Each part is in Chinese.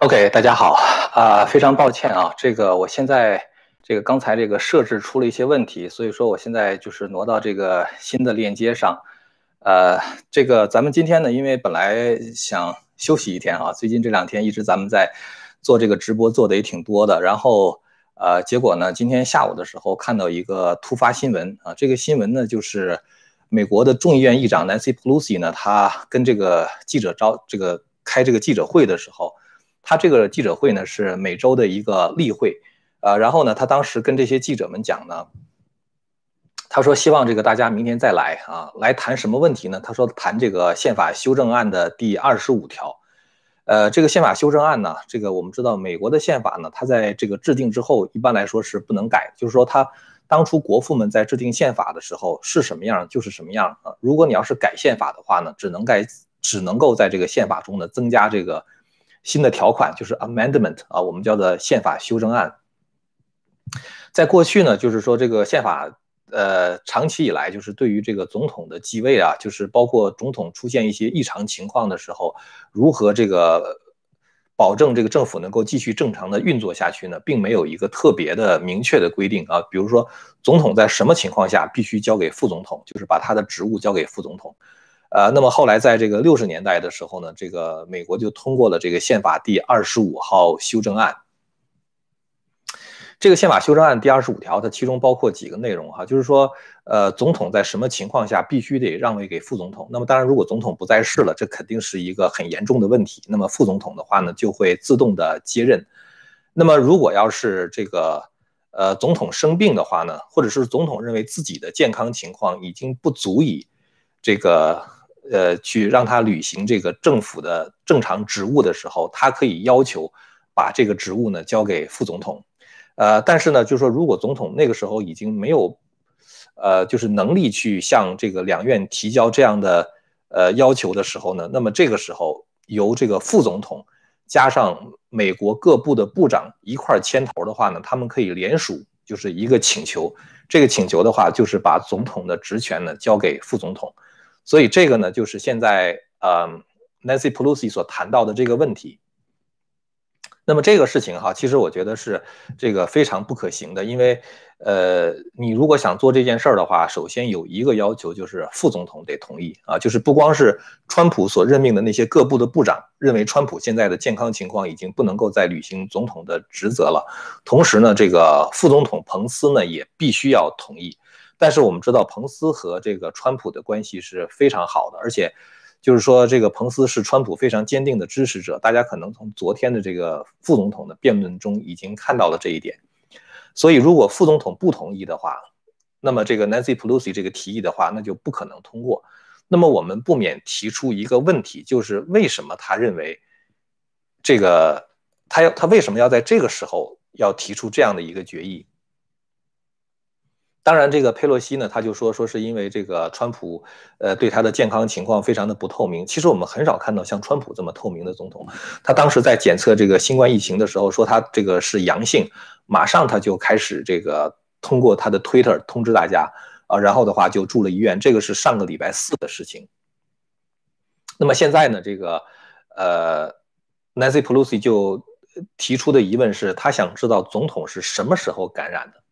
OK，大家好啊，非常抱歉啊，这个我现在这个刚才这个设置出了一些问题，所以说我现在就是挪到这个新的链接上。呃，这个咱们今天呢，因为本来想休息一天啊，最近这两天一直咱们在做这个直播，做的也挺多的。然后呃，结果呢，今天下午的时候看到一个突发新闻啊，这个新闻呢就是美国的众议院议长 Nancy Pelosi 呢，他跟这个记者招这个开这个记者会的时候。他这个记者会呢是每周的一个例会，呃，然后呢，他当时跟这些记者们讲呢，他说希望这个大家明天再来啊，来谈什么问题呢？他说谈这个宪法修正案的第二十五条，呃，这个宪法修正案呢，这个我们知道美国的宪法呢，它在这个制定之后一般来说是不能改，就是说它当初国父们在制定宪法的时候是什么样就是什么样啊，如果你要是改宪法的话呢，只能改，只能够在这个宪法中呢增加这个。新的条款就是 amendment 啊，我们叫做宪法修正案。在过去呢，就是说这个宪法，呃，长期以来就是对于这个总统的继位啊，就是包括总统出现一些异常情况的时候，如何这个保证这个政府能够继续正常的运作下去呢，并没有一个特别的明确的规定啊。比如说，总统在什么情况下必须交给副总统，就是把他的职务交给副总统。呃，那么后来在这个六十年代的时候呢，这个美国就通过了这个宪法第二十五号修正案。这个宪法修正案第二十五条，它其中包括几个内容哈，就是说，呃，总统在什么情况下必须得让位给副总统？那么当然，如果总统不在世了，这肯定是一个很严重的问题。那么副总统的话呢，就会自动的接任。那么如果要是这个呃总统生病的话呢，或者是总统认为自己的健康情况已经不足以这个。呃，去让他履行这个政府的正常职务的时候，他可以要求把这个职务呢交给副总统。呃，但是呢，就是说，如果总统那个时候已经没有，呃，就是能力去向这个两院提交这样的呃要求的时候呢，那么这个时候由这个副总统加上美国各部的部长一块牵头的话呢，他们可以联署，就是一个请求。这个请求的话，就是把总统的职权呢交给副总统。所以这个呢，就是现在呃，Nancy Pelosi 所谈到的这个问题。那么这个事情哈，其实我觉得是这个非常不可行的，因为呃，你如果想做这件事儿的话，首先有一个要求就是副总统得同意啊，就是不光是川普所任命的那些各部的部长认为川普现在的健康情况已经不能够再履行总统的职责了，同时呢，这个副总统彭斯呢也必须要同意。但是我们知道，彭斯和这个川普的关系是非常好的，而且，就是说，这个彭斯是川普非常坚定的支持者。大家可能从昨天的这个副总统的辩论中已经看到了这一点。所以，如果副总统不同意的话，那么这个 Nancy Pelosi 这个提议的话，那就不可能通过。那么我们不免提出一个问题，就是为什么他认为这个他要他为什么要在这个时候要提出这样的一个决议？当然，这个佩洛西呢，他就说说是因为这个川普，呃，对他的健康情况非常的不透明。其实我们很少看到像川普这么透明的总统。他当时在检测这个新冠疫情的时候，说他这个是阳性，马上他就开始这个通过他的 Twitter 通知大家啊，然后的话就住了医院。这个是上个礼拜四的事情。那么现在呢，这个呃，Nancy Pelosi 就提出的疑问是，他想知道总统是什么时候感染的。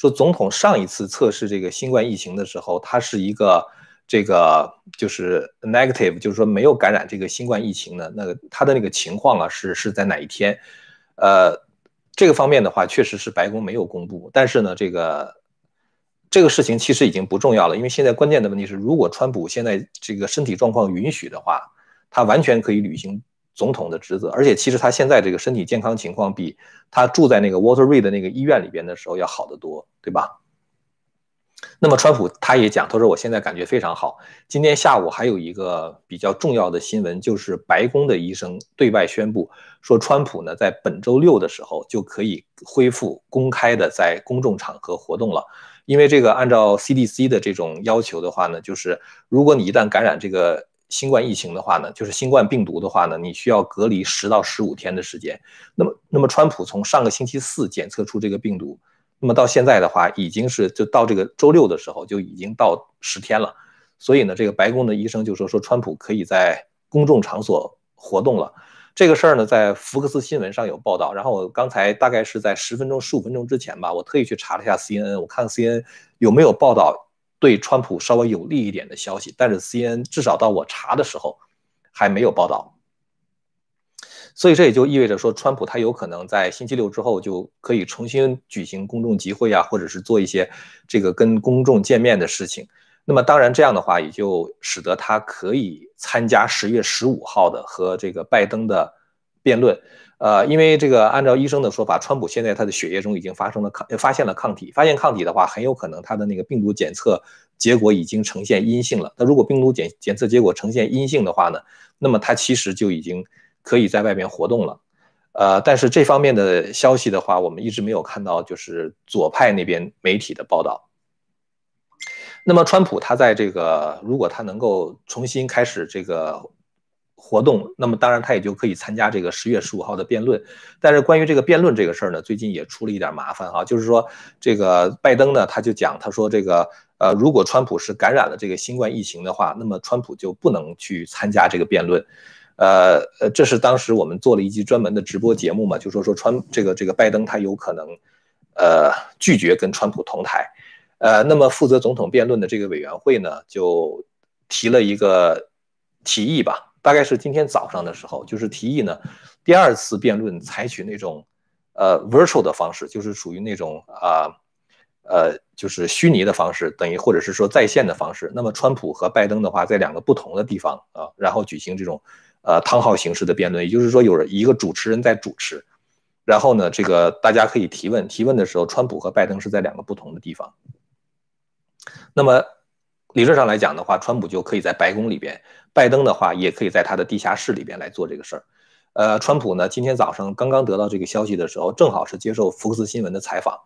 说总统上一次测试这个新冠疫情的时候，他是一个这个就是 negative，就是说没有感染这个新冠疫情的那个他的那个情况啊是是在哪一天？呃，这个方面的话，确实是白宫没有公布。但是呢，这个这个事情其实已经不重要了，因为现在关键的问题是，如果川普现在这个身体状况允许的话，他完全可以履行。总统的职责，而且其实他现在这个身体健康情况比他住在那个 Water Reed 那个医院里边的时候要好得多，对吧？那么川普他也讲，他说我现在感觉非常好。今天下午还有一个比较重要的新闻，就是白宫的医生对外宣布说，川普呢在本周六的时候就可以恢复公开的在公众场合活动了。因为这个按照 CDC 的这种要求的话呢，就是如果你一旦感染这个。新冠疫情的话呢，就是新冠病毒的话呢，你需要隔离十到十五天的时间。那么，那么川普从上个星期四检测出这个病毒，那么到现在的话，已经是就到这个周六的时候就已经到十天了。所以呢，这个白宫的医生就说说川普可以在公众场所活动了。这个事儿呢，在福克斯新闻上有报道。然后我刚才大概是在十分钟、十五分钟之前吧，我特意去查了一下 CNN，我看 CNN 有没有报道对川普稍微有利一点的消息。但是 CNN 至少到我查的时候还没有报道。所以这也就意味着说，川普他有可能在星期六之后就可以重新举行公众集会啊，或者是做一些这个跟公众见面的事情。那么当然这样的话，也就使得他可以参加十月十五号的和这个拜登的辩论。呃，因为这个按照医生的说法，川普现在他的血液中已经发生了抗，发现了抗体。发现抗体的话，很有可能他的那个病毒检测结果已经呈现阴性了。那如果病毒检检测结果呈现阴性的话呢，那么他其实就已经。可以在外面活动了，呃，但是这方面的消息的话，我们一直没有看到，就是左派那边媒体的报道。那么，川普他在这个，如果他能够重新开始这个活动，那么当然他也就可以参加这个十月十五号的辩论。但是，关于这个辩论这个事儿呢，最近也出了一点麻烦哈，就是说这个拜登呢，他就讲，他说这个，呃，如果川普是感染了这个新冠疫情的话，那么川普就不能去参加这个辩论。呃呃，这是当时我们做了一期专门的直播节目嘛，就说说川这个这个拜登他有可能，呃拒绝跟川普同台，呃，那么负责总统辩论的这个委员会呢，就提了一个提议吧，大概是今天早上的时候，就是提议呢，第二次辩论采取那种呃 virtual 的方式，就是属于那种啊呃就是虚拟的方式，等于或者是说在线的方式，那么川普和拜登的话在两个不同的地方啊，然后举行这种。呃，汤号形式的辩论，也就是说，有一个主持人在主持，然后呢，这个大家可以提问，提问的时候，川普和拜登是在两个不同的地方。那么理论上来讲的话，川普就可以在白宫里边，拜登的话也可以在他的地下室里边来做这个事儿。呃，川普呢，今天早上刚刚得到这个消息的时候，正好是接受福克斯新闻的采访，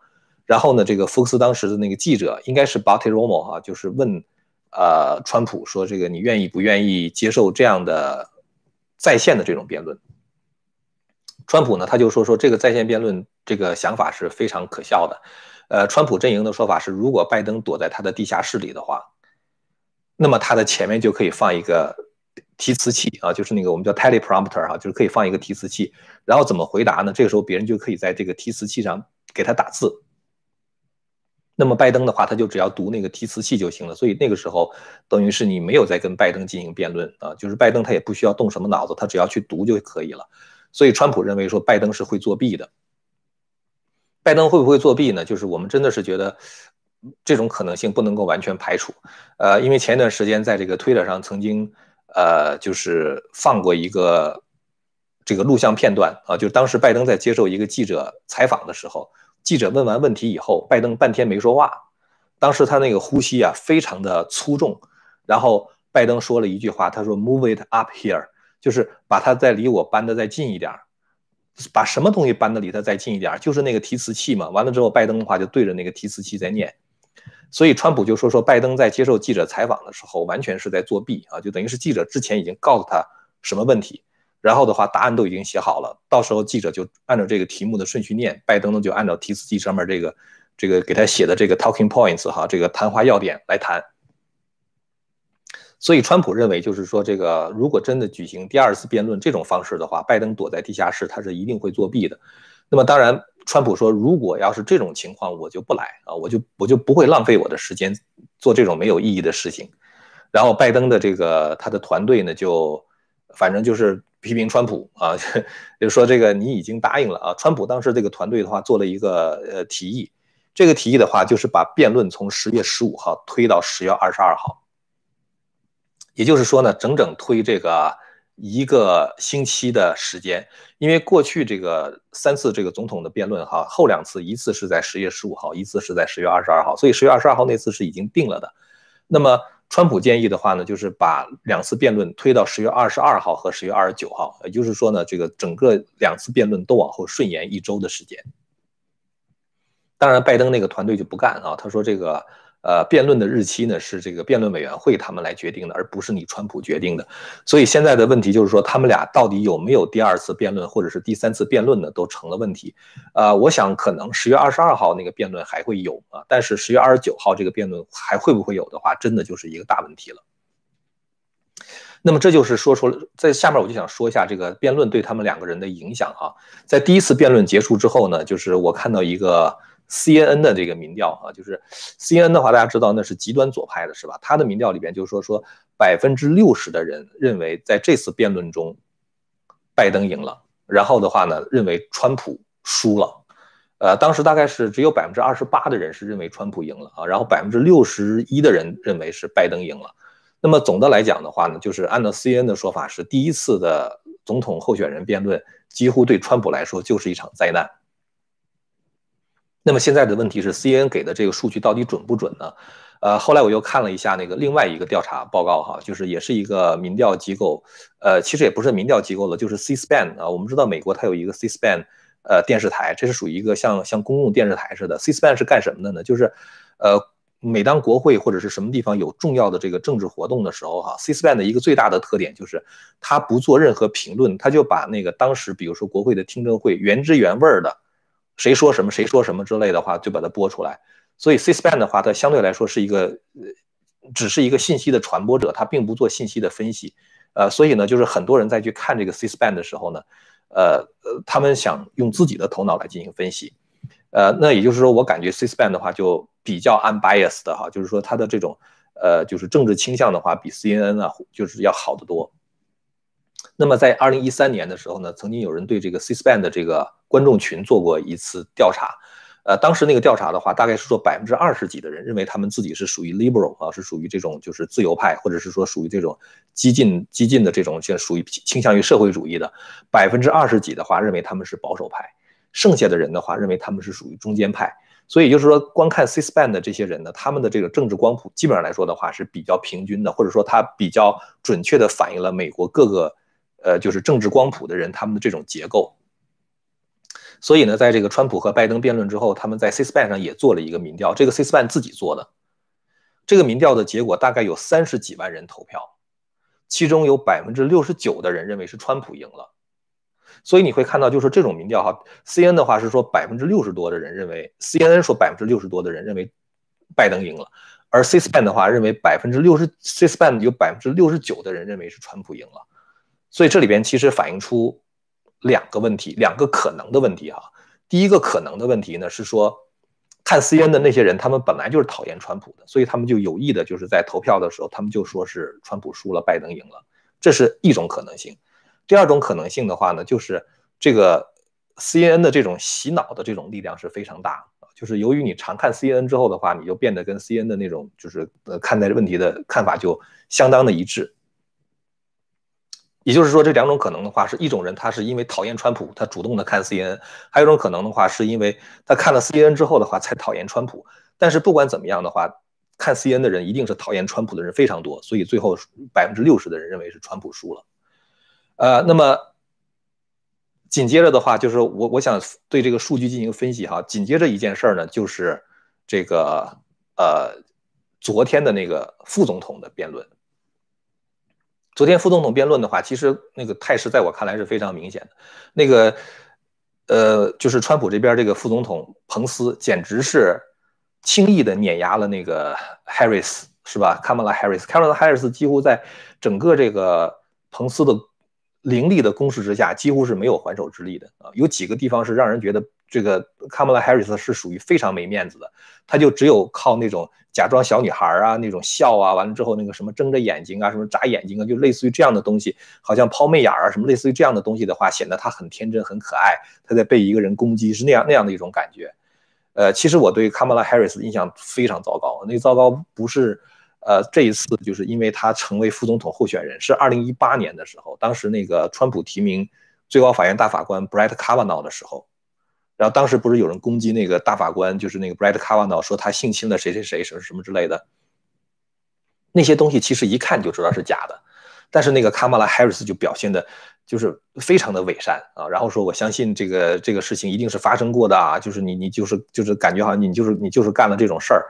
然后呢，这个福克斯当时的那个记者应该是 Bati Romo 哈，就是问呃川普说，这个你愿意不愿意接受这样的？在线的这种辩论，川普呢，他就说说这个在线辩论这个想法是非常可笑的。呃，川普阵营的说法是，如果拜登躲在他的地下室里的话，那么他的前面就可以放一个提词器啊，就是那个我们叫 teleprompter 啊，就是可以放一个提词器，然后怎么回答呢？这个时候别人就可以在这个提词器上给他打字。那么拜登的话，他就只要读那个提词器就行了。所以那个时候，等于是你没有在跟拜登进行辩论啊，就是拜登他也不需要动什么脑子，他只要去读就可以了。所以川普认为说拜登是会作弊的。拜登会不会作弊呢？就是我们真的是觉得这种可能性不能够完全排除。呃，因为前一段时间在这个推特上曾经呃就是放过一个这个录像片段啊，就是当时拜登在接受一个记者采访的时候。记者问完问题以后，拜登半天没说话。当时他那个呼吸啊，非常的粗重。然后拜登说了一句话，他说：“Move it up here，就是把他再离我搬的再近一点把什么东西搬的离他再近一点就是那个提词器嘛。完了之后，拜登的话就对着那个提词器在念。所以川普就说说拜登在接受记者采访的时候，完全是在作弊啊，就等于是记者之前已经告诉他什么问题。然后的话，答案都已经写好了，到时候记者就按照这个题目的顺序念，拜登呢就按照提词器上面这个这个给他写的这个 talking points 哈，这个谈话要点来谈。所以川普认为，就是说这个如果真的举行第二次辩论这种方式的话，拜登躲在地下室，他是一定会作弊的。那么当然，川普说，如果要是这种情况，我就不来啊，我就我就不会浪费我的时间做这种没有意义的事情。然后拜登的这个他的团队呢，就反正就是。批评川普啊，就说这个你已经答应了啊。川普当时这个团队的话做了一个呃提议，这个提议的话就是把辩论从十月十五号推到十月二十二号，也就是说呢，整整推这个一个星期的时间。因为过去这个三次这个总统的辩论哈，后两次一次是在十月十五号，一次是在十月二十二号，所以十月二十二号那次是已经定了的。那么。川普建议的话呢，就是把两次辩论推到十月二十二号和十月二十九号，也就是说呢，这个整个两次辩论都往后顺延一周的时间。当然，拜登那个团队就不干啊，他说这个，呃，辩论的日期呢是这个辩论委员会他们来决定的，而不是你川普决定的。所以现在的问题就是说，他们俩到底有没有第二次辩论或者是第三次辩论呢，都成了问题。呃，我想可能十月二十二号那个辩论还会有啊，但是十月二十九号这个辩论还会不会有的话，真的就是一个大问题了。那么这就是说出了，在下面我就想说一下这个辩论对他们两个人的影响哈。在第一次辩论结束之后呢，就是我看到一个。CNN 的这个民调啊，就是 CNN 的话，大家知道那是极端左派的，是吧？他的民调里边就是说说百分之六十的人认为在这次辩论中，拜登赢了，然后的话呢，认为川普输了。呃，当时大概是只有百分之二十八的人是认为川普赢了啊，然后百分之六十一的人认为是拜登赢了。那么总的来讲的话呢，就是按照 CNN 的说法，是第一次的总统候选人辩论几乎对川普来说就是一场灾难。那么现在的问题是，CNN 给的这个数据到底准不准呢？呃，后来我又看了一下那个另外一个调查报告，哈，就是也是一个民调机构，呃，其实也不是民调机构了，就是 C SPAN 啊。我们知道美国它有一个 C SPAN，呃，电视台，这是属于一个像像公共电视台似的。C SPAN 是干什么的呢？就是，呃，每当国会或者是什么地方有重要的这个政治活动的时候，哈，C SPAN 的一个最大的特点就是它不做任何评论，它就把那个当时比如说国会的听证会原汁原味的。谁说什么，谁说什么之类的话，就把它播出来。所以 C-SPAN 的话，它相对来说是一个呃，只是一个信息的传播者，它并不做信息的分析。呃，所以呢，就是很多人在去看这个 C-SPAN 的时候呢，呃呃，他们想用自己的头脑来进行分析。呃，那也就是说，我感觉 C-SPAN 的话就比较 unbiased 的哈，就是说它的这种呃，就是政治倾向的话，比 CNN 啊就是要好得多。那么在二零一三年的时候呢，曾经有人对这个 C-SPAN 的这个观众群做过一次调查，呃，当时那个调查的话，大概是说百分之二十几的人认为他们自己是属于 liberal 啊，是属于这种就是自由派，或者是说属于这种激进激进的这种，像属于倾向于社会主义的。百分之二十几的话认为他们是保守派，剩下的人的话认为他们是属于中间派。所以就是说，观看 C-SPAN 的这些人呢，他们的这个政治光谱基本上来说的话是比较平均的，或者说它比较准确的反映了美国各个。呃，就是政治光谱的人，他们的这种结构。所以呢，在这个川普和拜登辩论之后，他们在 C-SPAN 上也做了一个民调，这个 C-SPAN 自己做的。这个民调的结果大概有三十几万人投票，其中有百分之六十九的人认为是川普赢了。所以你会看到，就是这种民调哈，CNN 的话是说百分之六十多的人认为，C-N-N 说百分之六十多的人认为拜登赢了，而 C-SPAN 的话认为百分之六十，C-SPAN 有百分之六十九的人认为是川普赢了。所以这里边其实反映出两个问题，两个可能的问题哈。第一个可能的问题呢是说，看 C N 的那些人，他们本来就是讨厌川普的，所以他们就有意的就是在投票的时候，他们就说是川普输了，拜登赢了，这是一种可能性。第二种可能性的话呢，就是这个 CNN 的这种洗脑的这种力量是非常大，就是由于你常看 CNN 之后的话，你就变得跟 C N 的那种就是呃看待问题的看法就相当的一致。也就是说，这两种可能的话，是一种人他是因为讨厌川普，他主动的看 CNN；还有一种可能的话，是因为他看了 CNN 之后的话才讨厌川普。但是不管怎么样的话，看 CNN 的人一定是讨厌川普的人非常多，所以最后百分之六十的人认为是川普输了。呃，那么紧接着的话，就是我我想对这个数据进行分析哈。紧接着一件事儿呢，就是这个呃昨天的那个副总统的辩论。昨天副总统辩论的话，其实那个态势在我看来是非常明显的。那个，呃，就是川普这边这个副总统彭斯，简直是轻易的碾压了那个 Harris，是吧卡马拉 Harris，卡马拉 Harris 几乎在整个这个彭斯的凌厉的攻势之下，几乎是没有还手之力的啊。有几个地方是让人觉得这个 Kamala Harris 是属于非常没面子的，他就只有靠那种。假装小女孩啊，那种笑啊，完了之后那个什么睁着眼睛啊，什么眨眼睛啊，就类似于这样的东西，好像抛媚眼啊，什么类似于这样的东西的话，显得他很天真很可爱。他在被一个人攻击是那样那样的一种感觉。呃，其实我对 Kamala Harris 印象非常糟糕。那糟糕不是呃这一次，就是因为他成为副总统候选人，是二零一八年的时候，当时那个川普提名最高法院大法官 Brett Kavanaugh 的时候。然后当时不是有人攻击那个大法官，就是那个 Brett Kavanaugh，说他性侵了谁谁谁什么什么之类的。那些东西其实一看就知道是假的，但是那个 Kamala Harris 就表现的，就是非常的伪善啊。然后说我相信这个这个事情一定是发生过的啊，就是你你就是就是感觉好像你就是你就是干了这种事儿。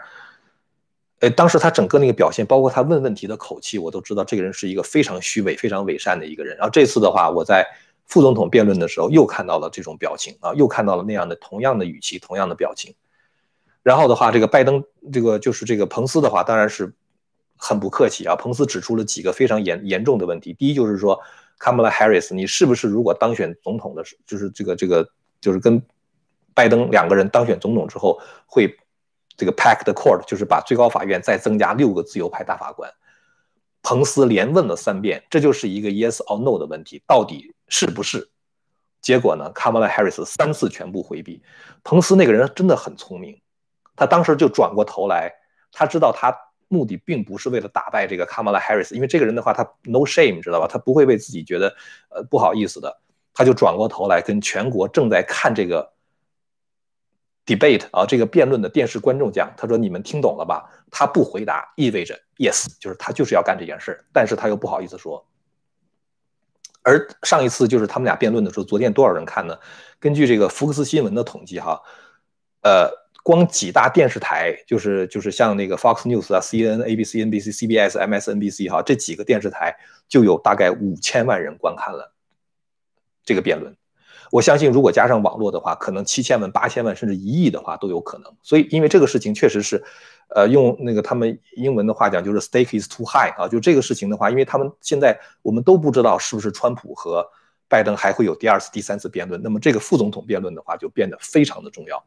呃，当时他整个那个表现，包括他问问题的口气，我都知道这个人是一个非常虚伪、非常伪善的一个人。然后这次的话，我在副总统辩论的时候又看到了这种表情啊，又看到了那样的同样的语气、同样的表情。然后的话，这个拜登，这个就是这个彭斯的话，当然是很不客气啊。彭斯指出了几个非常严严重的问题。第一就是说，Kamala Harris，你是不是如果当选总统的时，就是这个这个就是跟拜登两个人当选总统之后，会这个 pack the court，就是把最高法院再增加六个自由派大法官。彭斯连问了三遍，这就是一个 yes or no 的问题，到底是不是？结果呢，Kamala Harris 三次全部回避。彭斯那个人真的很聪明。他当时就转过头来，他知道他目的并不是为了打败这个 Kamala Harris，因为这个人的话他 no shame，知道吧？他不会为自己觉得呃不好意思的，他就转过头来跟全国正在看这个 debate 啊这个辩论的电视观众讲，他说你们听懂了吧？他不回答意味着 yes，就是他就是要干这件事但是他又不好意思说。而上一次就是他们俩辩论的时候，昨天多少人看呢？根据这个福克斯新闻的统计哈，呃。光几大电视台，就是就是像那个 Fox News 啊、CNN、ABC、NBC、CBS、MSNBC 哈，这几个电视台就有大概五千万人观看了这个辩论。我相信，如果加上网络的话，可能七千万、八千万甚至一亿的话都有可能。所以，因为这个事情确实是，呃，用那个他们英文的话讲，就是 stake is too high 啊。就这个事情的话，因为他们现在我们都不知道是不是川普和拜登还会有第二次、第三次辩论，那么这个副总统辩论的话就变得非常的重要。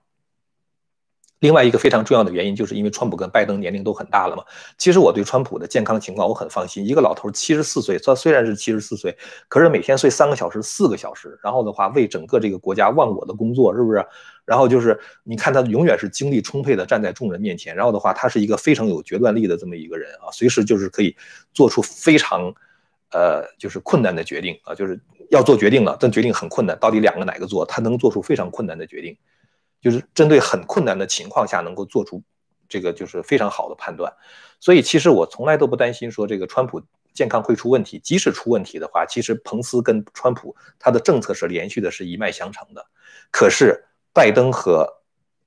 另外一个非常重要的原因，就是因为川普跟拜登年龄都很大了嘛。其实我对川普的健康情况我很放心。一个老头七十四岁，他虽然是七十四岁，可是每天睡三个小时、四个小时，然后的话为整个这个国家忘我的工作，是不是？然后就是你看他永远是精力充沛的站在众人面前，然后的话他是一个非常有决断力的这么一个人啊，随时就是可以做出非常，呃，就是困难的决定啊，就是要做决定了，但决定很困难，到底两个哪个做，他能做出非常困难的决定。就是针对很困难的情况下能够做出这个就是非常好的判断，所以其实我从来都不担心说这个川普健康会出问题。即使出问题的话，其实彭斯跟川普他的政策是连续的，是一脉相承的。可是拜登和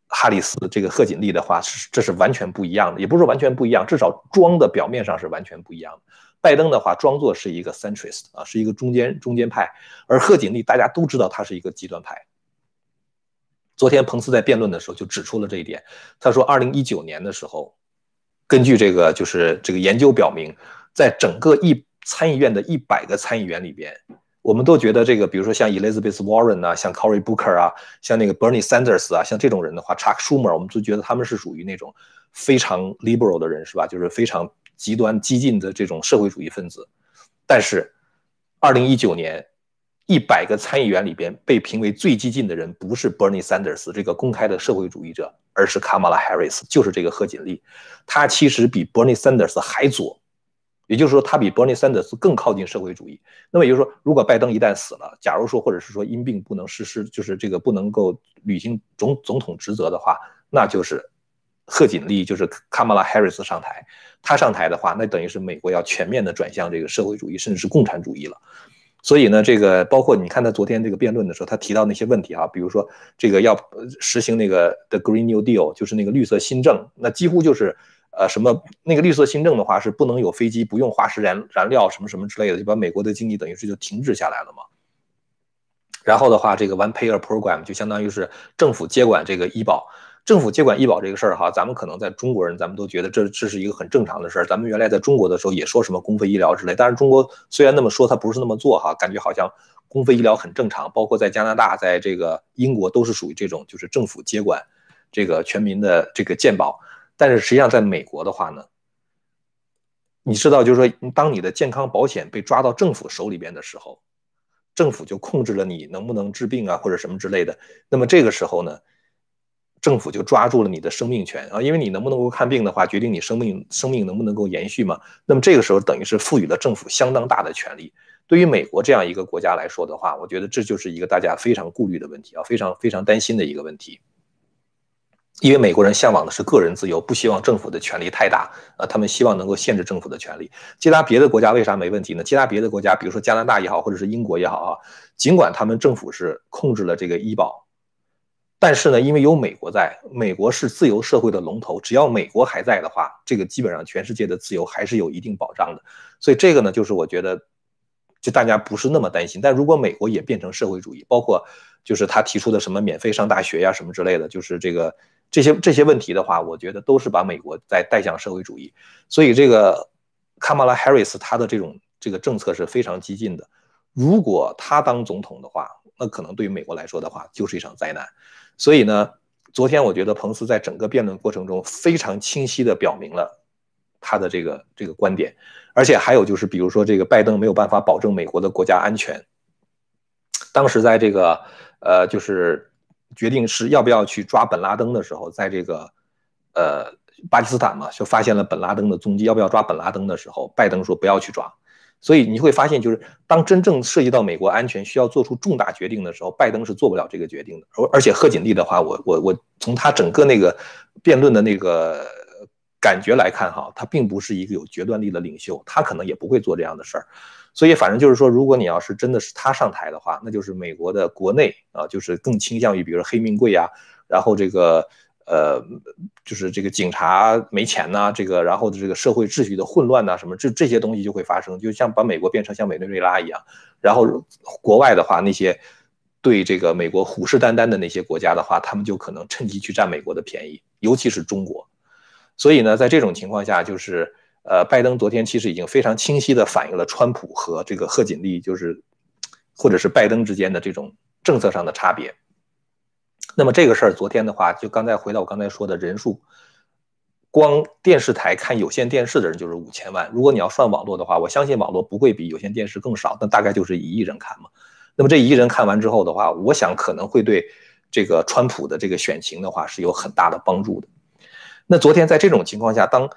哈里斯这个贺锦丽的话是这是完全不一样的，也不是完全不一样，至少装的表面上是完全不一样的。拜登的话装作是一个 centrist 啊，是一个中间中间派，而贺锦丽大家都知道他是一个极端派。昨天彭斯在辩论的时候就指出了这一点。他说，二零一九年的时候，根据这个就是这个研究表明，在整个一参议院的一百个参议员里边，我们都觉得这个，比如说像 Elizabeth Warren 啊，像 Cory Booker 啊，像那个 Bernie Sanders 啊，像这种人的话，Chuck Schumer，我们都觉得他们是属于那种非常 liberal 的人，是吧？就是非常极端激进的这种社会主义分子。但是，二零一九年。一百个参议员里边被评为最激进的人，不是 Bernie Sanders 这个公开的社会主义者，而是 Kamala Harris，就是这个贺锦丽。他其实比 Bernie Sanders 还左，也就是说，他比 Bernie Sanders 更靠近社会主义。那么也就是说，如果拜登一旦死了，假如说或者是说因病不能实施，就是这个不能够履行总总统职责的话，那就是贺锦丽，就是 Kamala Harris 上台。他上台的话，那等于是美国要全面的转向这个社会主义，甚至是共产主义了。所以呢，这个包括你看他昨天这个辩论的时候，他提到那些问题啊，比如说这个要实行那个 The Green New Deal，就是那个绿色新政，那几乎就是呃什么那个绿色新政的话是不能有飞机，不用化石燃燃料什么什么之类的，就把美国的经济等于是就停滞下来了嘛。然后的话，这个 One Payer Program 就相当于是政府接管这个医保。政府接管医保这个事儿哈，咱们可能在中国人，咱们都觉得这这是一个很正常的事儿。咱们原来在中国的时候也说什么公费医疗之类，但是中国虽然那么说，它不是那么做哈，感觉好像公费医疗很正常。包括在加拿大，在这个英国都是属于这种，就是政府接管这个全民的这个健保。但是实际上在美国的话呢，你知道，就是说，当你的健康保险被抓到政府手里边的时候，政府就控制了你能不能治病啊，或者什么之类的。那么这个时候呢？政府就抓住了你的生命权啊，因为你能不能够看病的话，决定你生命生命能不能够延续嘛。那么这个时候等于是赋予了政府相当大的权利。对于美国这样一个国家来说的话，我觉得这就是一个大家非常顾虑的问题啊，非常非常担心的一个问题。因为美国人向往的是个人自由，不希望政府的权力太大啊，他们希望能够限制政府的权利。其他别的国家为啥没问题呢？其他别的国家，比如说加拿大也好，或者是英国也好啊，尽管他们政府是控制了这个医保。但是呢，因为有美国在，美国是自由社会的龙头，只要美国还在的话，这个基本上全世界的自由还是有一定保障的。所以这个呢，就是我觉得，就大家不是那么担心。但如果美国也变成社会主义，包括就是他提出的什么免费上大学呀什么之类的，就是这个这些这些问题的话，我觉得都是把美国在带向社会主义。所以这个卡马拉·哈里斯他的这种这个政策是非常激进的。如果他当总统的话，那可能对于美国来说的话，就是一场灾难。所以呢，昨天我觉得彭斯在整个辩论过程中非常清晰地表明了他的这个这个观点，而且还有就是，比如说这个拜登没有办法保证美国的国家安全。当时在这个呃，就是决定是要不要去抓本拉登的时候，在这个呃巴基斯坦嘛，就发现了本拉登的踪迹，要不要抓本拉登的时候，拜登说不要去抓。所以你会发现，就是当真正涉及到美国安全需要做出重大决定的时候，拜登是做不了这个决定的。而而且贺锦丽的话，我我我从他整个那个辩论的那个感觉来看，哈，他并不是一个有决断力的领袖，他可能也不会做这样的事儿。所以反正就是说，如果你要是真的是他上台的话，那就是美国的国内啊，就是更倾向于比如说黑命贵啊，然后这个。呃，就是这个警察没钱呐，这个然后这个社会秩序的混乱呐，什么这这些东西就会发生，就像把美国变成像委内瑞拉一样。然后国外的话，那些对这个美国虎视眈眈的那些国家的话，他们就可能趁机去占美国的便宜，尤其是中国。所以呢，在这种情况下，就是呃，拜登昨天其实已经非常清晰地反映了川普和这个贺锦丽，就是或者是拜登之间的这种政策上的差别。那么这个事儿，昨天的话，就刚才回到我刚才说的人数，光电视台看有线电视的人就是五千万。如果你要算网络的话，我相信网络不会比有线电视更少，那大概就是一亿人看嘛。那么这一亿人看完之后的话，我想可能会对这个川普的这个选情的话是有很大的帮助的。那昨天在这种情况下，当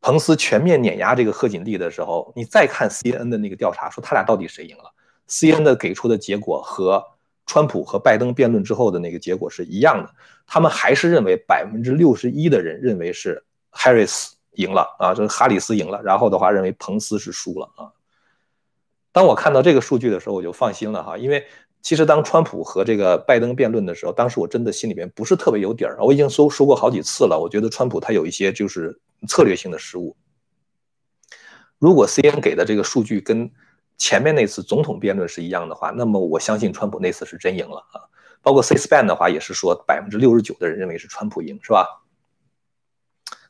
彭斯全面碾压这个贺锦丽的时候，你再看 C N 的那个调查，说他俩到底谁赢了？C N 的给出的结果和。川普和拜登辩论之后的那个结果是一样的，他们还是认为百分之六十一的人认为是 Harris 赢了啊，就是哈里斯赢了，然后的话认为彭斯是输了啊。当我看到这个数据的时候，我就放心了哈，因为其实当川普和这个拜登辩论的时候，当时我真的心里面不是特别有底儿，我已经说说过好几次了，我觉得川普他有一些就是策略性的失误。如果 C N 给的这个数据跟前面那次总统辩论是一样的话，那么我相信川普那次是真赢了啊。包括 C-SPAN 的话也是说百分之六十九的人认为是川普赢，是吧？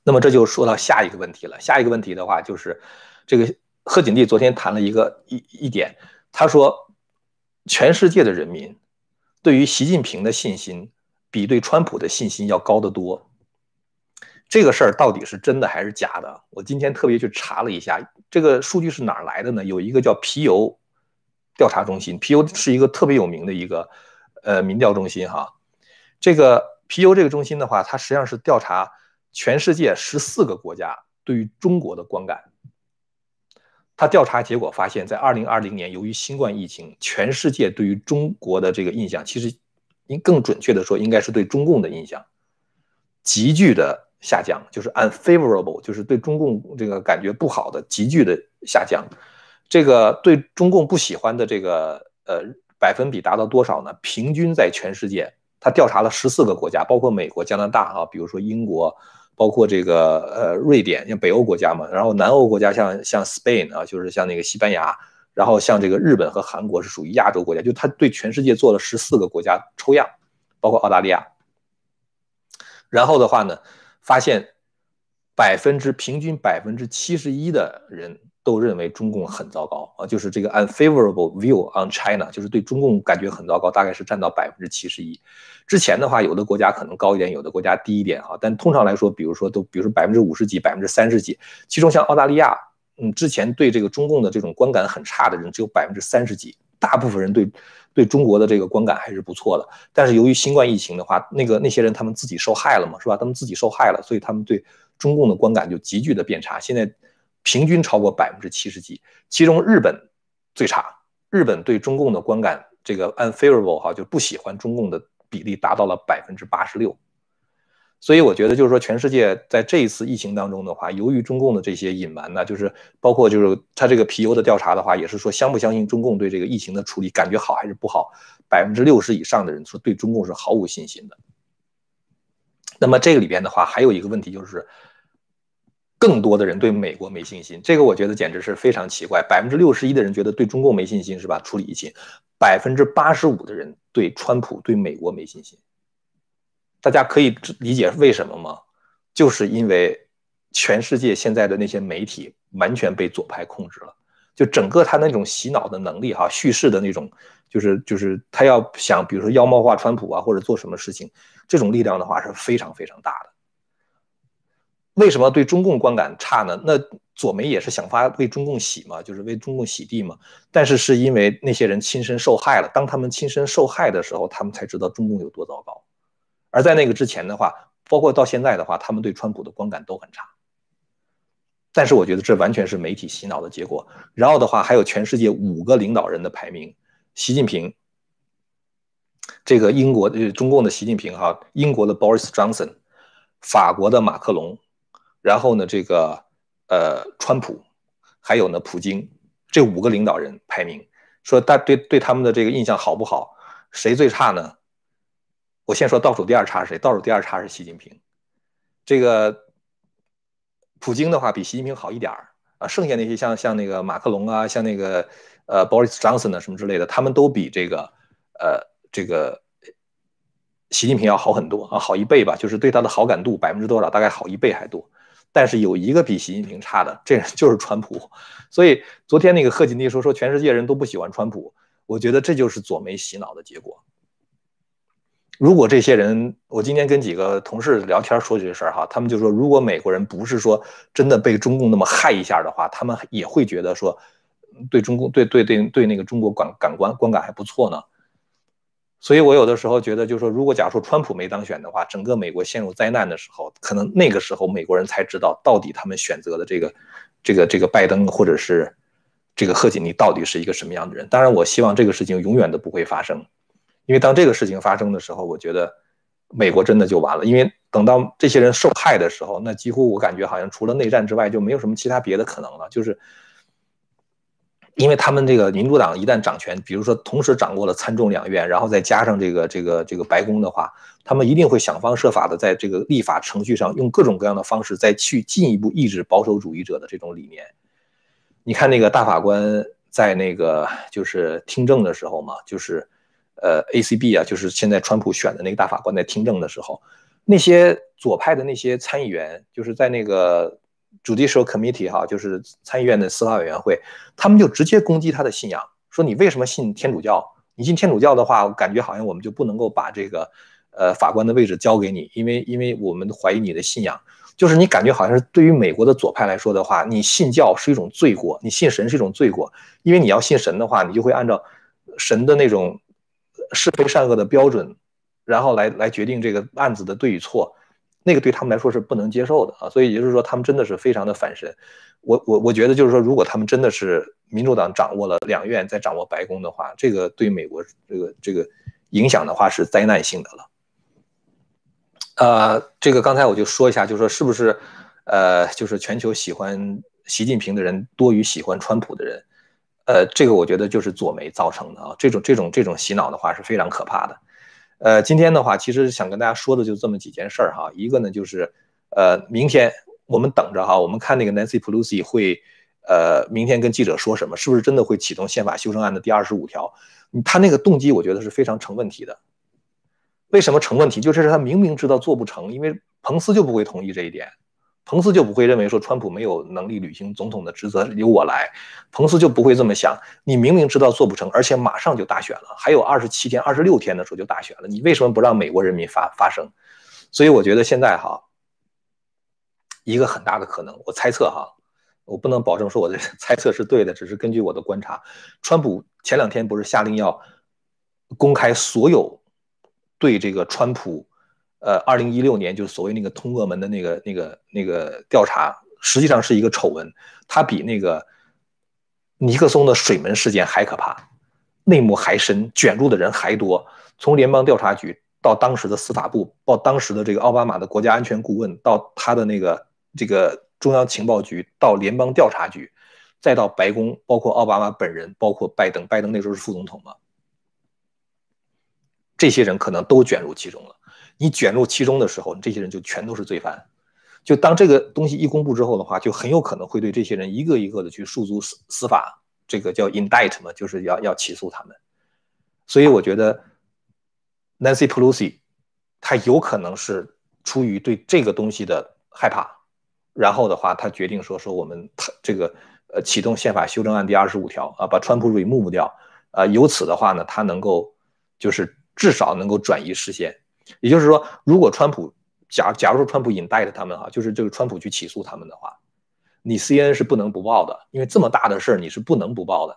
那么这就说到下一个问题了。下一个问题的话就是这个贺锦丽昨天谈了一个一一点，他说全世界的人民对于习近平的信心比对川普的信心要高得多。这个事儿到底是真的还是假的？我今天特别去查了一下，这个数据是哪儿来的呢？有一个叫皮尤调查中心，皮尤是一个特别有名的一个呃民调中心哈。这个皮尤这个中心的话，它实际上是调查全世界十四个国家对于中国的观感。他调查结果发现，在二零二零年，由于新冠疫情，全世界对于中国的这个印象，其实应更准确的说，应该是对中共的印象急剧的。下降就是 unfavorable，就是对中共这个感觉不好的急剧的下降。这个对中共不喜欢的这个呃百分比达到多少呢？平均在全世界，他调查了十四个国家，包括美国、加拿大啊，比如说英国，包括这个呃瑞典，像北欧国家嘛。然后南欧国家像像 Spain 啊，就是像那个西班牙，然后像这个日本和韩国是属于亚洲国家。就他对全世界做了十四个国家抽样，包括澳大利亚。然后的话呢？发现百分之平均百分之七十一的人都认为中共很糟糕啊，就是这个 unfavorable view on China，就是对中共感觉很糟糕，大概是占到百分之七十一。之前的话，有的国家可能高一点，有的国家低一点啊，但通常来说，比如说都，比如说百分之五十几、百分之三十几，其中像澳大利亚，嗯，之前对这个中共的这种观感很差的人只有百分之三十几，大部分人对。对中国的这个观感还是不错的，但是由于新冠疫情的话，那个那些人他们自己受害了嘛，是吧？他们自己受害了，所以他们对中共的观感就急剧的变差。现在平均超过百分之七十几，其中日本最差，日本对中共的观感这个 unfavorable 哈，就不喜欢中共的比例达到了百分之八十六。所以我觉得就是说，全世界在这一次疫情当中的话，由于中共的这些隐瞒呢，就是包括就是他这个皮尤的调查的话，也是说相不相信中共对这个疫情的处理，感觉好还是不好？百分之六十以上的人说对中共是毫无信心的。那么这个里边的话，还有一个问题就是，更多的人对美国没信心。这个我觉得简直是非常奇怪。百分之六十一的人觉得对中共没信心，是吧？处理疫情，百分之八十五的人对川普、对美国没信心。大家可以理解为什么吗？就是因为全世界现在的那些媒体完全被左派控制了，就整个他那种洗脑的能力哈，叙事的那种，就是就是他要想，比如说妖魔化川普啊，或者做什么事情，这种力量的话是非常非常大的。为什么对中共观感差呢？那左媒也是想发为中共洗嘛，就是为中共洗地嘛。但是是因为那些人亲身受害了，当他们亲身受害的时候，他们才知道中共有多糟糕。而在那个之前的话，包括到现在的话，他们对川普的观感都很差。但是我觉得这完全是媒体洗脑的结果。然后的话，还有全世界五个领导人的排名：习近平，这个英国呃中共的习近平哈，英国的 Boris Johnson，法国的马克龙，然后呢这个呃川普，还有呢普京，这五个领导人排名，说大对对他们的这个印象好不好？谁最差呢？我先说倒数第二差是谁？倒数第二差是习近平。这个普京的话比习近平好一点儿啊，剩下那些像像那个马克龙啊，像那个呃 Boris Johnson 啊什么之类的，他们都比这个呃这个习近平要好很多啊，好一倍吧，就是对他的好感度百分之多少，大概好一倍还多。但是有一个比习近平差的，这人就是川普。所以昨天那个贺锦丽说说全世界人都不喜欢川普，我觉得这就是左媒洗脑的结果。如果这些人，我今天跟几个同事聊天说这些事儿哈，他们就说，如果美国人不是说真的被中共那么害一下的话，他们也会觉得说，对中共对对对对那个中国感感官观感还不错呢。所以我有的时候觉得，就是说，如果假如说川普没当选的话，整个美国陷入灾难的时候，可能那个时候美国人才知道到底他们选择的这个这个这个拜登或者是这个贺锦丽到底是一个什么样的人。当然，我希望这个事情永远都不会发生。因为当这个事情发生的时候，我觉得美国真的就完了。因为等到这些人受害的时候，那几乎我感觉好像除了内战之外，就没有什么其他别的可能了。就是因为他们这个民主党一旦掌权，比如说同时掌握了参众两院，然后再加上这个这个这个白宫的话，他们一定会想方设法的在这个立法程序上用各种各样的方式再去进一步抑制保守主义者的这种理念。你看那个大法官在那个就是听证的时候嘛，就是。呃，A C B 啊，就是现在川普选的那个大法官在听证的时候，那些左派的那些参议员，就是在那个 Judicial Committee 哈，就是参议院的司法委员会，他们就直接攻击他的信仰，说你为什么信天主教？你信天主教的话，我感觉好像我们就不能够把这个呃法官的位置交给你，因为因为我们怀疑你的信仰，就是你感觉好像是对于美国的左派来说的话，你信教是一种罪过，你信神是一种罪过，因为你要信神的话，你就会按照神的那种。是非善恶的标准，然后来来决定这个案子的对与错，那个对他们来说是不能接受的啊，所以也就是说，他们真的是非常的反神。我我我觉得就是说，如果他们真的是民主党掌握了两院，再掌握白宫的话，这个对美国这个这个影响的话是灾难性的了。呃，这个刚才我就说一下，就是说是不是呃，就是全球喜欢习近平的人多于喜欢川普的人。呃，这个我觉得就是左媒造成的啊，这种这种这种洗脑的话是非常可怕的。呃，今天的话，其实想跟大家说的就这么几件事儿哈。一个呢就是，呃，明天我们等着哈，我们看那个 Nancy Pelosi 会，呃，明天跟记者说什么，是不是真的会启动宪法修正案的第二十五条？他那个动机我觉得是非常成问题的。为什么成问题？就是他明明知道做不成，因为彭斯就不会同意这一点。彭斯就不会认为说川普没有能力履行总统的职责，由我来。彭斯就不会这么想。你明明知道做不成，而且马上就大选了，还有二十七天、二十六天的时候就大选了，你为什么不让美国人民发发声？所以我觉得现在哈，一个很大的可能，我猜测哈，我不能保证说我的 猜测是对的，只是根据我的观察。川普前两天不是下令要公开所有对这个川普。呃，二零一六年就是所谓那个通俄门的那个、那个、那个调查，实际上是一个丑闻，它比那个尼克松的水门事件还可怕，内幕还深，卷入的人还多。从联邦调查局到当时的司法部，到当时的这个奥巴马的国家安全顾问，到他的那个这个中央情报局，到联邦调查局，再到白宫，包括奥巴马本人，包括拜登，拜登那时候是副总统嘛，这些人可能都卷入其中了。你卷入其中的时候，这些人就全都是罪犯。就当这个东西一公布之后的话，就很有可能会对这些人一个一个的去诉诸司司法，这个叫 indict 嘛，就是要要起诉他们。所以我觉得。Nancy Pelosi，他有可能是出于对这个东西的害怕，然后的话，他决定说说我们他这个呃启动宪法修正案第二十五条啊，把川普 remove 掉啊，由此的话呢，他能够就是至少能够转移视线。也就是说，如果川普假假如说川普引带着他们哈，就是这个川普去起诉他们的话，你 CNN 是不能不报的，因为这么大的事儿你是不能不报的。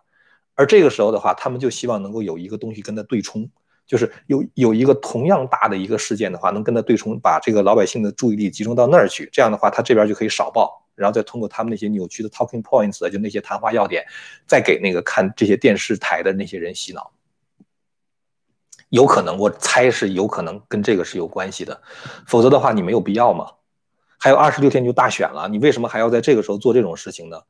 而这个时候的话，他们就希望能够有一个东西跟他对冲。就是有有一个同样大的一个事件的话，能跟他对冲，把这个老百姓的注意力集中到那儿去，这样的话，他这边就可以少报，然后再通过他们那些扭曲的 talking points，就那些谈话要点，再给那个看这些电视台的那些人洗脑。有可能，我猜是有可能跟这个是有关系的，否则的话，你没有必要嘛。还有二十六天就大选了，你为什么还要在这个时候做这种事情呢？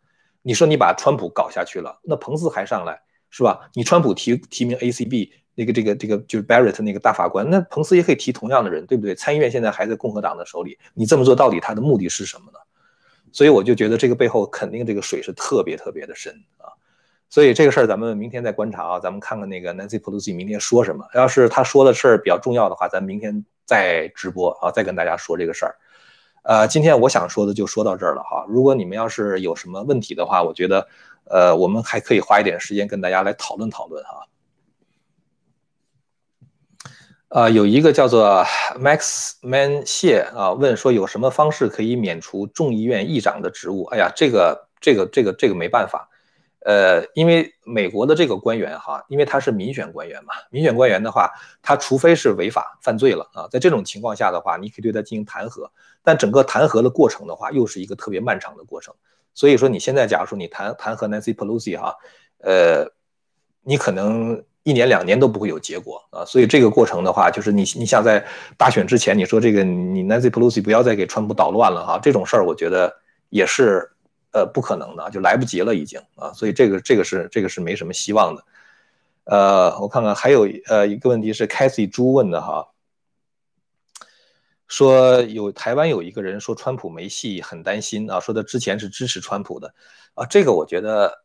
你说你把川普搞下去了，那彭斯还上来是吧？你川普提提名 ACB。那个这个这个就是 Barrett 那个大法官，那彭斯也可以提同样的人，对不对？参议院现在还在共和党的手里，你这么做到底他的目的是什么呢？所以我就觉得这个背后肯定这个水是特别特别的深啊。所以这个事儿咱们明天再观察啊，咱们看看那个 Nancy Pelosi 明天说什么。要是他说的事儿比较重要的话，咱明天再直播啊，再跟大家说这个事儿。呃，今天我想说的就说到这儿了哈。如果你们要是有什么问题的话，我觉得呃我们还可以花一点时间跟大家来讨论讨论哈。呃，有一个叫做 Max Man 谢啊，问说有什么方式可以免除众议院议长的职务？哎呀，这个这个这个这个没办法，呃，因为美国的这个官员哈，因为他是民选官员嘛，民选官员的话，他除非是违法犯罪了啊，在这种情况下的话，你可以对他进行弹劾，但整个弹劾的过程的话，又是一个特别漫长的过程。所以说，你现在假如说你弹弹劾 Nancy Pelosi 哈，呃，你可能。一年两年都不会有结果啊，所以这个过程的话，就是你你想在大选之前，你说这个你 Nancy Pelosi 不要再给川普捣乱了哈，这种事儿我觉得也是呃不可能的，就来不及了已经啊，所以这个这个是这个是没什么希望的。呃，我看看还有呃一个问题是 Cathy 朱问的哈，说有台湾有一个人说川普没戏，很担心啊，说他之前是支持川普的啊，这个我觉得。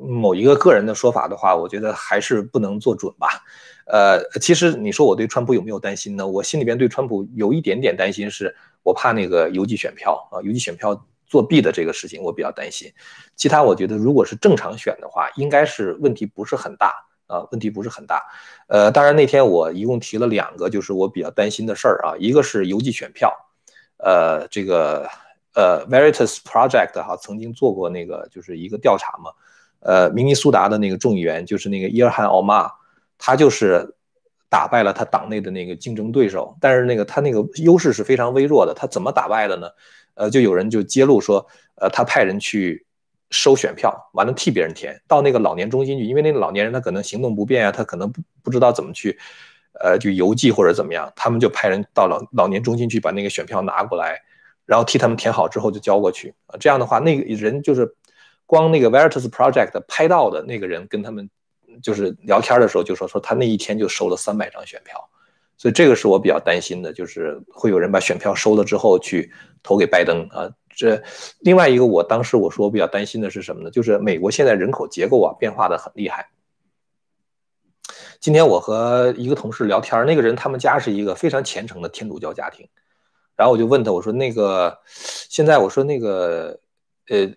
某一个个人的说法的话，我觉得还是不能做准吧。呃，其实你说我对川普有没有担心呢？我心里边对川普有一点点担心，是我怕那个邮寄选票啊，邮寄选票作弊的这个事情我比较担心。其他我觉得如果是正常选的话，应该是问题不是很大啊，问题不是很大。呃，当然那天我一共提了两个，就是我比较担心的事儿啊，一个是邮寄选票，呃，这个呃 Veritas Project 哈曾经做过那个就是一个调查嘛。呃，明尼苏达的那个众议员就是那个伊尔汗奥马，他就是打败了他党内的那个竞争对手，但是那个他那个优势是非常微弱的。他怎么打败的呢？呃，就有人就揭露说，呃，他派人去收选票，完了替别人填到那个老年中心去，因为那个老年人他可能行动不便啊，他可能不不知道怎么去，呃，就邮寄或者怎么样，他们就派人到老老年中心去把那个选票拿过来，然后替他们填好之后就交过去啊。这样的话，那个人就是。光那个 Veritas Project 拍到的那个人跟他们就是聊天的时候就说说他那一天就收了三百张选票，所以这个是我比较担心的，就是会有人把选票收了之后去投给拜登啊。这另外一个我当时我说我比较担心的是什么呢？就是美国现在人口结构啊变化的很厉害。今天我和一个同事聊天，那个人他们家是一个非常虔诚的天主教家庭，然后我就问他我说那个现在我说那个呃。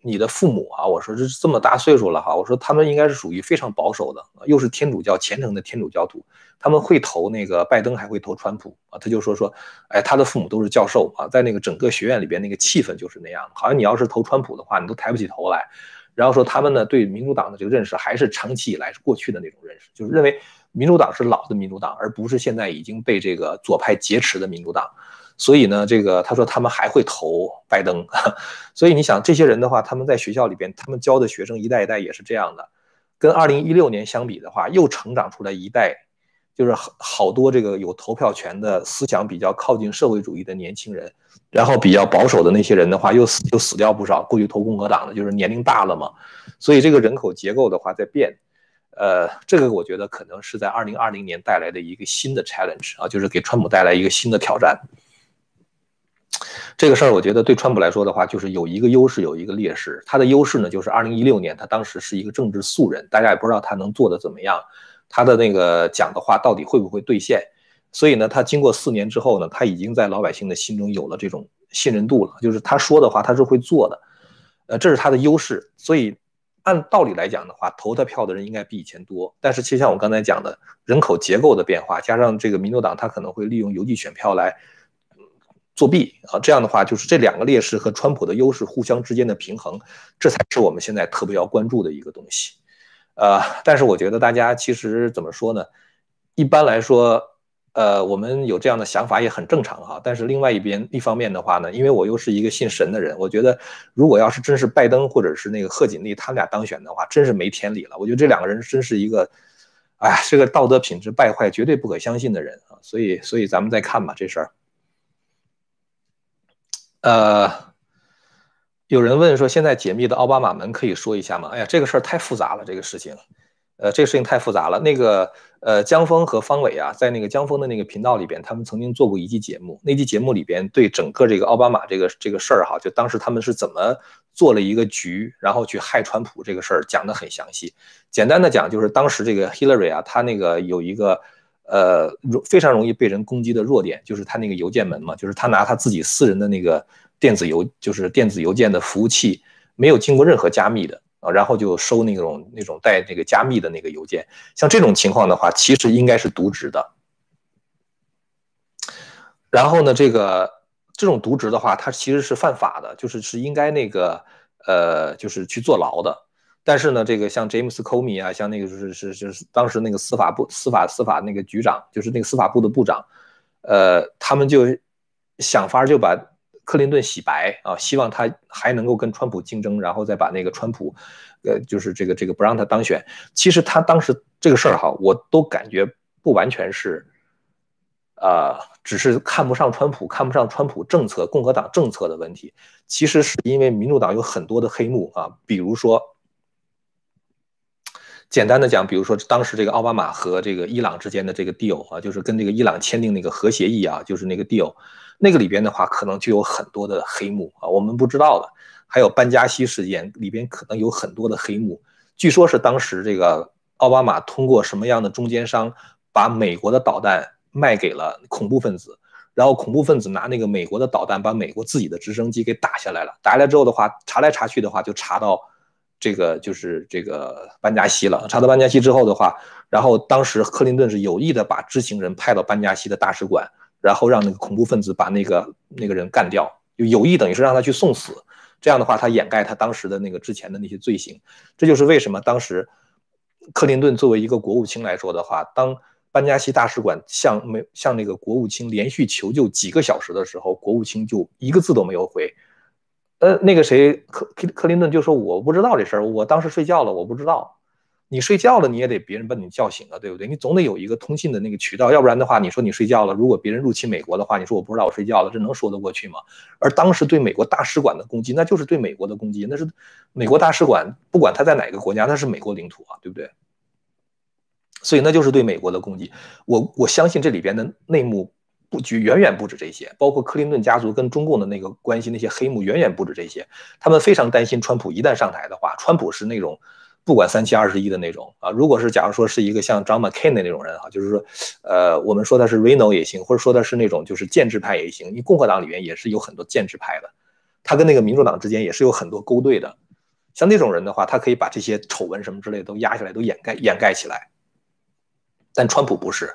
你的父母啊，我说这这么大岁数了哈，我说他们应该是属于非常保守的，又是天主教虔诚的天主教徒，他们会投那个拜登，还会投川普啊。他就说说，哎，他的父母都是教授啊，在那个整个学院里边那个气氛就是那样，好像你要是投川普的话，你都抬不起头来。然后说他们呢对民主党的这个认识还是长期以来是过去的那种认识，就是认为民主党是老的民主党，而不是现在已经被这个左派劫持的民主党。所以呢，这个他说他们还会投拜登，所以你想这些人的话，他们在学校里边，他们教的学生一代一代也是这样的，跟二零一六年相比的话，又成长出来一代，就是好好多这个有投票权的思想比较靠近社会主义的年轻人，然后比较保守的那些人的话，又死又死掉不少，过去投共和党的，就是年龄大了嘛，所以这个人口结构的话在变，呃，这个我觉得可能是在二零二零年带来的一个新的 challenge 啊，就是给川普带来一个新的挑战。这个事儿我觉得对川普来说的话，就是有一个优势，有一个劣势。他的优势呢，就是二零一六年他当时是一个政治素人，大家也不知道他能做的怎么样。他的那个讲的话到底会不会兑现？所以呢，他经过四年之后呢，他已经在老百姓的心中有了这种信任度了，就是他说的话他是会做的，呃，这是他的优势。所以按道理来讲的话，投他票的人应该比以前多。但是其实像我刚才讲的，人口结构的变化，加上这个民主党他可能会利用邮寄选票来作弊啊，这样的话就是这两个劣势和川普的优势互相之间的平衡，这才是我们现在特别要关注的一个东西。呃，但是我觉得大家其实怎么说呢？一般来说，呃，我们有这样的想法也很正常哈。但是另外一边一方面的话呢，因为我又是一个信神的人，我觉得如果要是真是拜登或者是那个贺锦丽他们俩当选的话，真是没天理了。我觉得这两个人真是一个，哎呀，这个道德品质败坏、绝对不可相信的人啊。所以，所以咱们再看吧这事儿。呃。有人问说，现在解密的奥巴马门可以说一下吗？哎呀，这个事儿太复杂了，这个事情，呃，这个事情太复杂了。那个，呃，江峰和方伟啊，在那个江峰的那个频道里边，他们曾经做过一期节目，那期节目里边对整个这个奥巴马这个这个事儿哈，就当时他们是怎么做了一个局，然后去害川普这个事儿讲的很详细。简单的讲，就是当时这个 Hillary 啊，他那个有一个呃非常容易被人攻击的弱点，就是他那个邮件门嘛，就是他拿他自己私人的那个。电子邮就是电子邮件的服务器没有经过任何加密的啊，然后就收那种那种带那个加密的那个邮件，像这种情况的话，其实应该是渎职的。然后呢，这个这种渎职的话，它其实是犯法的，就是是应该那个呃，就是去坐牢的。但是呢，这个像 James Comey 啊，像那个就是是是当时那个司法部司法司法那个局长，就是那个司法部的部长，呃，他们就想法就把。克林顿洗白啊，希望他还能够跟川普竞争，然后再把那个川普，呃，就是这个这个不让他当选。其实他当时这个事儿哈，我都感觉不完全是，呃，只是看不上川普，看不上川普政策、共和党政策的问题。其实是因为民主党有很多的黑幕啊，比如说，简单的讲，比如说当时这个奥巴马和这个伊朗之间的这个 deal 啊，就是跟这个伊朗签订那个核协议啊，就是那个 deal。那个里边的话，可能就有很多的黑幕啊，我们不知道的。还有班加西事件里边可能有很多的黑幕。据说是当时这个奥巴马通过什么样的中间商，把美国的导弹卖给了恐怖分子，然后恐怖分子拿那个美国的导弹把美国自己的直升机给打下来了。打下来之后的话，查来查去的话，就查到这个就是这个班加西了。查到班加西之后的话，然后当时克林顿是有意的把知情人派到班加西的大使馆。然后让那个恐怖分子把那个那个人干掉，就有意等于是让他去送死。这样的话，他掩盖他当时的那个之前的那些罪行。这就是为什么当时克林顿作为一个国务卿来说的话，当班加西大使馆向没向那个国务卿连续求救几个小时的时候，国务卿就一个字都没有回。呃，那个谁克克克林顿就说我不知道这事儿，我当时睡觉了，我不知道。你睡觉了，你也得别人把你叫醒了，对不对？你总得有一个通信的那个渠道，要不然的话，你说你睡觉了，如果别人入侵美国的话，你说我不知道我睡觉了，这能说得过去吗？而当时对美国大使馆的攻击，那就是对美国的攻击，那是美国大使馆，不管他在哪个国家，那是美国领土啊，对不对？所以那就是对美国的攻击。我我相信这里边的内幕布局远远不止这些，包括克林顿家族跟中共的那个关系，那些黑幕远远不止这些。他们非常担心川普一旦上台的话，川普是那种。不管三七二十一的那种啊，如果是假如说是一个像 John McCain 的那种人哈，就是说，呃，我们说他是 Reno 也行，或者说他是那种就是建制派也行，你共和党里面也是有很多建制派的，他跟那个民主党之间也是有很多勾兑的，像那种人的话，他可以把这些丑闻什么之类的都压下来，都掩盖掩盖起来，但川普不是。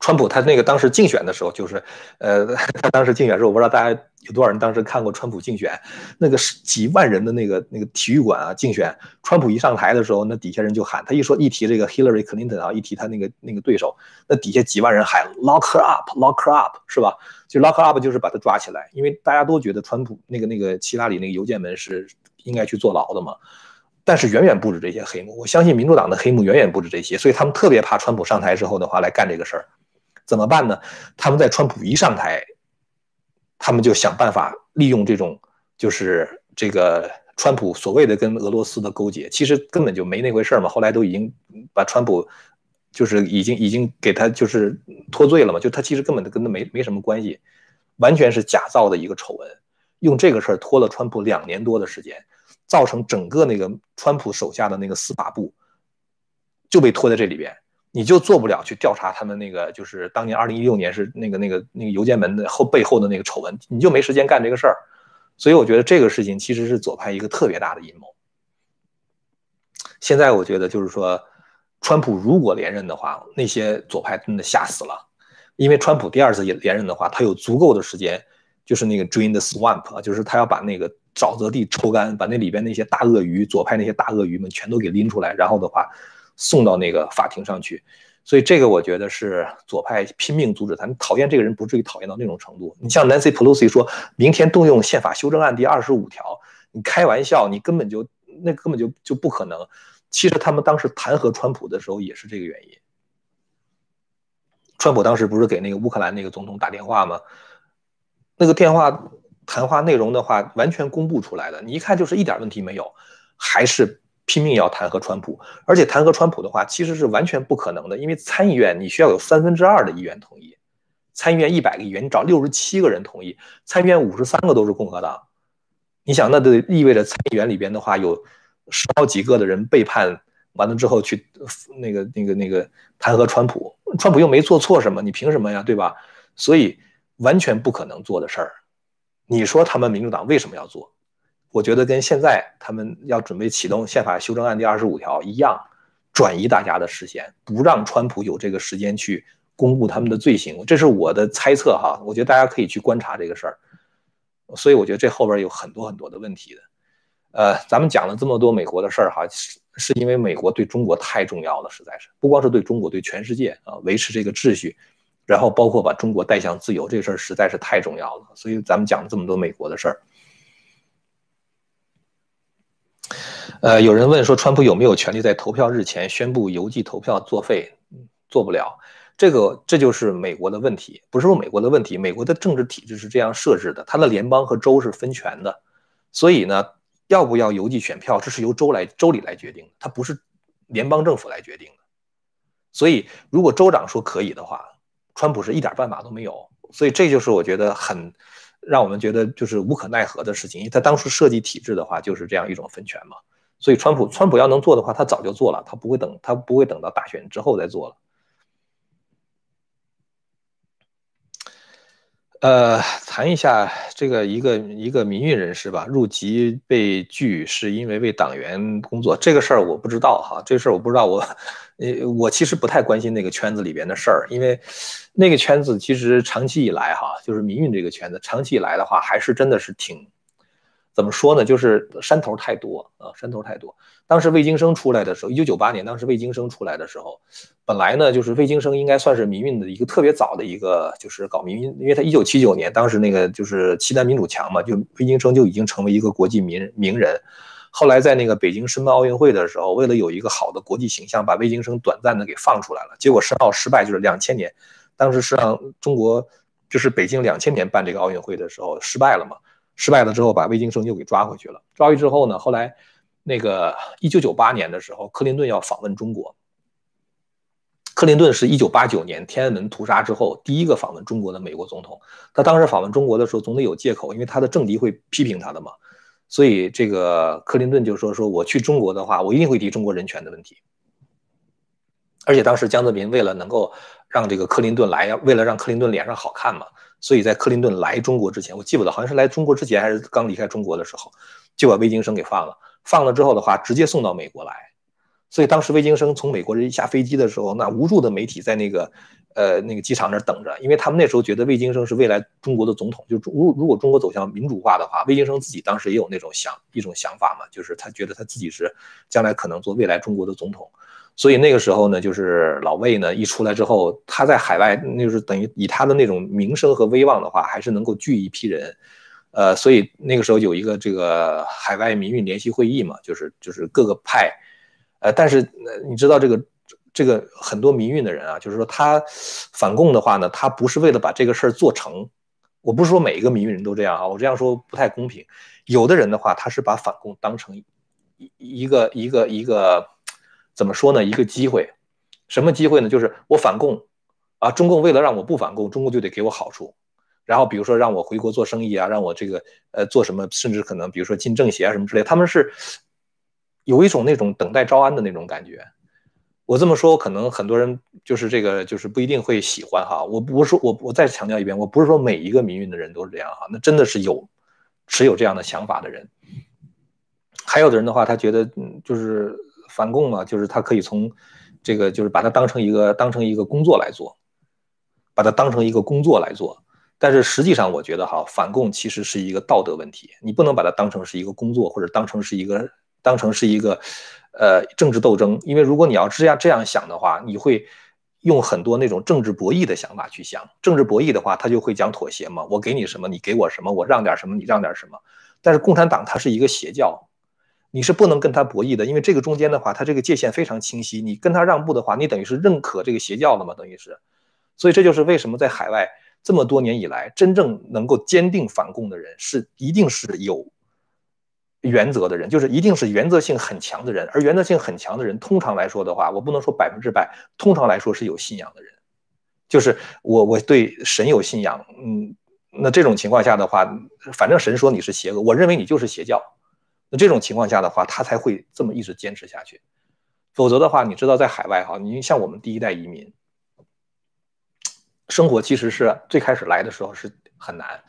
川普他那个当时竞选的时候，就是，呃，他当时竞选时候，我不知道大家有多少人当时看过川普竞选，那个是几万人的那个那个体育馆啊，竞选川普一上台的时候，那底下人就喊他一说一提这个 Hillary Clinton 啊，一提他那个那个对手，那底下几万人喊 Lock her up，Lock her up，是吧？就 Lock her up 就是把他抓起来，因为大家都觉得川普那个那个希拉里那个邮件门是应该去坐牢的嘛。但是远远不止这些黑幕。我相信民主党的黑幕远远不止这些，所以他们特别怕川普上台之后的话来干这个事儿。怎么办呢？他们在川普一上台，他们就想办法利用这种，就是这个川普所谓的跟俄罗斯的勾结，其实根本就没那回事嘛。后来都已经把川普，就是已经已经给他就是脱罪了嘛，就他其实根本跟他没没什么关系，完全是假造的一个丑闻，用这个事儿拖了川普两年多的时间，造成整个那个川普手下的那个司法部就被拖在这里边。你就做不了去调查他们那个，就是当年二零一六年是那个那个那个邮件门的后背后的那个丑闻，你就没时间干这个事儿。所以我觉得这个事情其实是左派一个特别大的阴谋。现在我觉得就是说，川普如果连任的话，那些左派真的吓死了，因为川普第二次也连任的话，他有足够的时间，就是那个 drain the swamp 啊，就是他要把那个沼泽地抽干，把那里边那些大鳄鱼，左派那些大鳄鱼们全都给拎出来，然后的话。送到那个法庭上去，所以这个我觉得是左派拼命阻止他。你讨厌这个人不至于讨厌到那种程度。你像 Nancy Pelosi 说明天动用宪法修正案第二十五条，你开玩笑，你根本就那根本就就不可能。其实他们当时弹劾川普的时候也是这个原因。川普当时不是给那个乌克兰那个总统打电话吗？那个电话谈话内容的话完全公布出来的，你一看就是一点问题没有，还是。拼命要弹劾川普，而且弹劾川普的话，其实是完全不可能的，因为参议院你需要有三分之二的议员同意，参议院一百个议员，你找六十七个人同意，参议院五十三个都是共和党，你想，那就意味着参议员里边的话有十好几个的人背叛，完了之后去那个那个那个弹劾川普，川普又没做错什么，你凭什么呀，对吧？所以完全不可能做的事儿，你说他们民主党为什么要做？我觉得跟现在他们要准备启动宪法修正案第二十五条一样，转移大家的视线，不让川普有这个时间去公布他们的罪行，这是我的猜测哈。我觉得大家可以去观察这个事儿，所以我觉得这后边有很多很多的问题的。呃，咱们讲了这么多美国的事儿哈，是是因为美国对中国太重要了，实在是不光是对中国，对全世界啊，维持这个秩序，然后包括把中国带向自由，这事儿实在是太重要了。所以咱们讲了这么多美国的事儿。呃，有人问说，川普有没有权利在投票日前宣布邮寄投票作废？做不了，这个这就是美国的问题，不是说美国的问题，美国的政治体制是这样设置的，它的联邦和州是分权的，所以呢，要不要邮寄选票，这是由州来州里来决定的，它不是联邦政府来决定的。所以，如果州长说可以的话，川普是一点办法都没有。所以，这就是我觉得很让我们觉得就是无可奈何的事情，因为他当初设计体制的话就是这样一种分权嘛。所以，川普川普要能做的话，他早就做了，他不会等，他不会等到大选之后再做了。呃，谈一下这个一个一个民运人士吧，入籍被拒是因为为党员工作，这个事儿我不知道哈，这事儿我不知道，我呃我其实不太关心那个圈子里边的事儿，因为那个圈子其实长期以来哈，就是民运这个圈子，长期以来的话，还是真的是挺。怎么说呢？就是山头太多啊，山头太多。当时魏京生出来的时候，一九九八年，当时魏京生出来的时候，本来呢，就是魏京生应该算是民运的一个特别早的一个，就是搞民运，因为他一九七九年，当时那个就是西南民主强嘛，就魏京生就已经成为一个国际名名人。后来在那个北京申办奥运会的时候，为了有一个好的国际形象，把魏京生短暂的给放出来了。结果申奥失败，就是两千年，当时是让中国就是北京两千年办这个奥运会的时候失败了嘛。失败了之后，把魏京生又给抓回去了。抓回去之后呢，后来那个一九九八年的时候，克林顿要访问中国。克林顿是一九八九年天安门屠杀之后第一个访问中国的美国总统。他当时访问中国的时候，总得有借口，因为他的政敌会批评他的嘛。所以这个克林顿就说：“说我去中国的话，我一定会提中国人权的问题。”而且当时江泽民为了能够让这个克林顿来，为了让克林顿脸上好看嘛。所以在克林顿来中国之前，我记不得，好像是来中国之前还是刚离开中国的时候，就把魏京生给放了。放了之后的话，直接送到美国来。所以当时魏京生从美国人下飞机的时候，那无数的媒体在那个呃那个机场那儿等着，因为他们那时候觉得魏京生是未来中国的总统。就如如果中国走向民主化的话，魏京生自己当时也有那种想一种想法嘛，就是他觉得他自己是将来可能做未来中国的总统。所以那个时候呢，就是老魏呢一出来之后，他在海外，那就是等于以他的那种名声和威望的话，还是能够聚一批人，呃，所以那个时候有一个这个海外民运联席会议嘛，就是就是各个派，呃，但是你知道这个这个很多民运的人啊，就是说他反共的话呢，他不是为了把这个事儿做成，我不是说每一个民运人都这样啊，我这样说不太公平，有的人的话，他是把反共当成一一个一个一个怎么说呢，一个机会，什么机会呢？就是我反共啊，中共为了让我不反共，中共就得给我好处。然后比如说让我回国做生意啊，让我这个呃做什么，甚至可能比如说进政协啊什么之类，他们是有一种那种等待招安的那种感觉。我这么说，可能很多人就是这个就是不一定会喜欢哈。我不是说我我再强调一遍，我不是说每一个民运的人都是这样哈，那真的是有持有这样的想法的人。还有的人的话，他觉得嗯就是反共嘛，就是他可以从这个就是把它当成一个当成一个工作来做，把它当成一个工作来做。但是实际上，我觉得哈，反共其实是一个道德问题，你不能把它当成是一个工作，或者当成是一个当成是一个，呃，政治斗争。因为如果你要这样这样想的话，你会用很多那种政治博弈的想法去想。政治博弈的话，他就会讲妥协嘛，我给你什么，你给我什么，我让点什么，你让点什么。但是共产党它是一个邪教，你是不能跟他博弈的，因为这个中间的话，他这个界限非常清晰。你跟他让步的话，你等于是认可这个邪教了嘛，等于是。所以这就是为什么在海外。这么多年以来，真正能够坚定反共的人，是一定是有原则的人，就是一定是原则性很强的人。而原则性很强的人，通常来说的话，我不能说百分之百，通常来说是有信仰的人。就是我我对神有信仰，嗯，那这种情况下的话，反正神说你是邪恶，我认为你就是邪教。那这种情况下的话，他才会这么一直坚持下去。否则的话，你知道，在海外哈，你像我们第一代移民。生活其实是最开始来的时候是很难。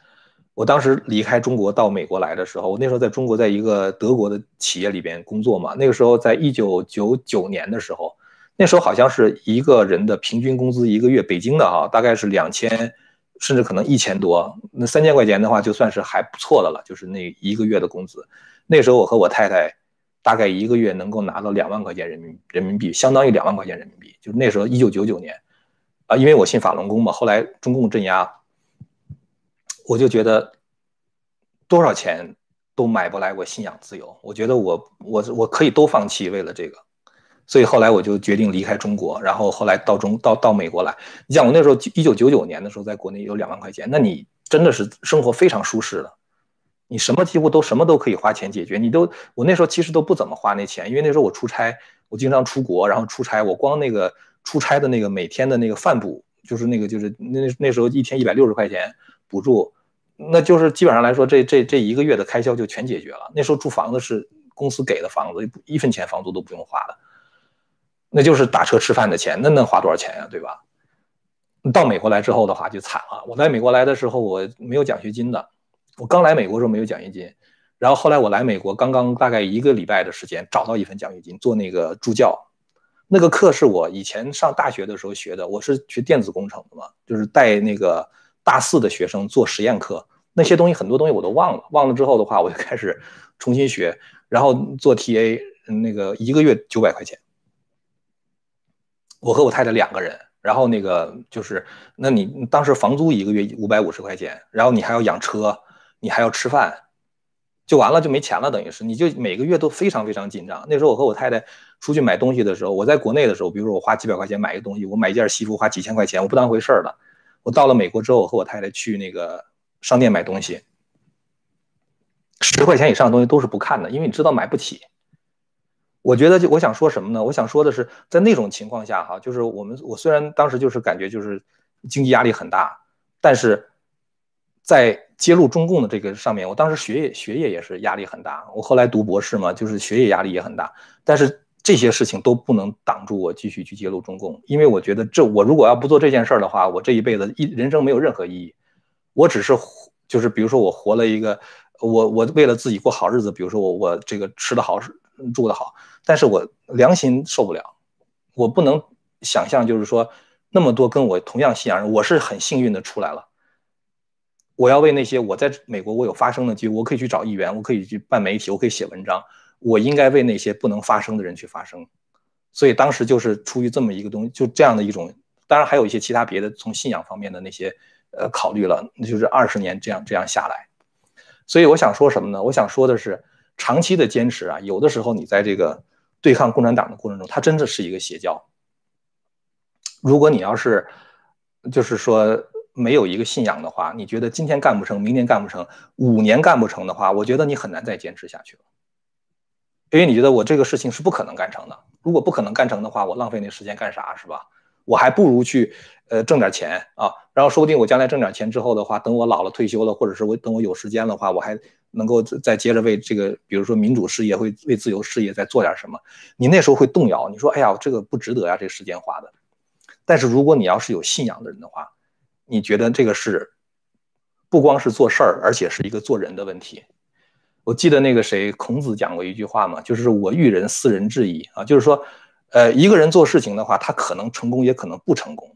我当时离开中国到美国来的时候，我那时候在中国在一个德国的企业里边工作嘛。那个时候在一九九九年的时候，那时候好像是一个人的平均工资一个月，北京的哈大概是两千，甚至可能一千多。那三千块钱的话就算是还不错的了，就是那一个月的工资。那时候我和我太太大概一个月能够拿到两万块钱人民人民币，相当于两万块钱人民币。就是那时候一九九九年。啊，因为我信法轮功嘛，后来中共镇压，我就觉得多少钱都买不来我信仰自由。我觉得我我我可以都放弃，为了这个，所以后来我就决定离开中国，然后后来到中到到美国来。你像我那时候一九九九年的时候，在国内有两万块钱，那你真的是生活非常舒适的，你什么几乎都什么都可以花钱解决。你都我那时候其实都不怎么花那钱，因为那时候我出差，我经常出国，然后出差，我光那个。出差的那个每天的那个饭补，就是那个就是那那时候一天一百六十块钱补助，那就是基本上来说，这这这一个月的开销就全解决了。那时候住房子是公司给的房子，一分钱房租都不用花的，那就是打车吃饭的钱，那能花多少钱呀，对吧？到美国来之后的话就惨了。我在美国来的时候我没有奖学金的，我刚来美国的时候没有奖学金，然后后来我来美国刚刚大概一个礼拜的时间找到一份奖学金做那个助教。那个课是我以前上大学的时候学的，我是学电子工程的嘛，就是带那个大四的学生做实验课，那些东西很多东西我都忘了，忘了之后的话，我就开始重新学，然后做 TA，那个一个月九百块钱，我和我太太两个人，然后那个就是，那你当时房租一个月五百五十块钱，然后你还要养车，你还要吃饭。就完了，就没钱了，等于是你就每个月都非常非常紧张。那时候我和我太太出去买东西的时候，我在国内的时候，比如说我花几百块钱买一个东西，我买一件西服花几千块钱，我不当回事儿了。我到了美国之后，我和我太太去那个商店买东西，十块钱以上的东西都是不看的，因为你知道买不起。我觉得就我想说什么呢？我想说的是，在那种情况下哈，就是我们我虽然当时就是感觉就是经济压力很大，但是在。揭露中共的这个上面，我当时学业学业也是压力很大。我后来读博士嘛，就是学业压力也很大。但是这些事情都不能挡住我继续去揭露中共，因为我觉得这我如果要不做这件事儿的话，我这一辈子一人生没有任何意义。我只是就是比如说我活了一个我我为了自己过好日子，比如说我我这个吃的好住的好，但是我良心受不了，我不能想象就是说那么多跟我同样信仰人，我是很幸运的出来了。我要为那些我在美国我有发声的机会，我可以去找议员，我可以去办媒体，我可以写文章。我应该为那些不能发声的人去发声。所以当时就是出于这么一个东西，就这样的一种，当然还有一些其他别的从信仰方面的那些呃考虑了。那就是二十年这样这样下来，所以我想说什么呢？我想说的是，长期的坚持啊，有的时候你在这个对抗共产党的过程中，它真的是一个邪教。如果你要是就是说没有一个信仰的话，你觉得今天干不成，明天干不成，五年干不成的话，我觉得你很难再坚持下去了，因为你觉得我这个事情是不可能干成的。如果不可能干成的话，我浪费那时间干啥是吧？我还不如去呃挣点钱啊，然后说不定我将来挣点钱之后的话，等我老了退休了，或者是我等我有时间的话，我还能够再接着为这个，比如说民主事业，会为自由事业再做点什么。你那时候会动摇，你说哎呀，这个不值得呀，这时间花的。但是如果你要是有信仰的人的话，你觉得这个是不光是做事儿，而且是一个做人的问题。我记得那个谁，孔子讲过一句话嘛，就是“我育人，斯人至矣”啊，就是说，呃，一个人做事情的话，他可能成功，也可能不成功，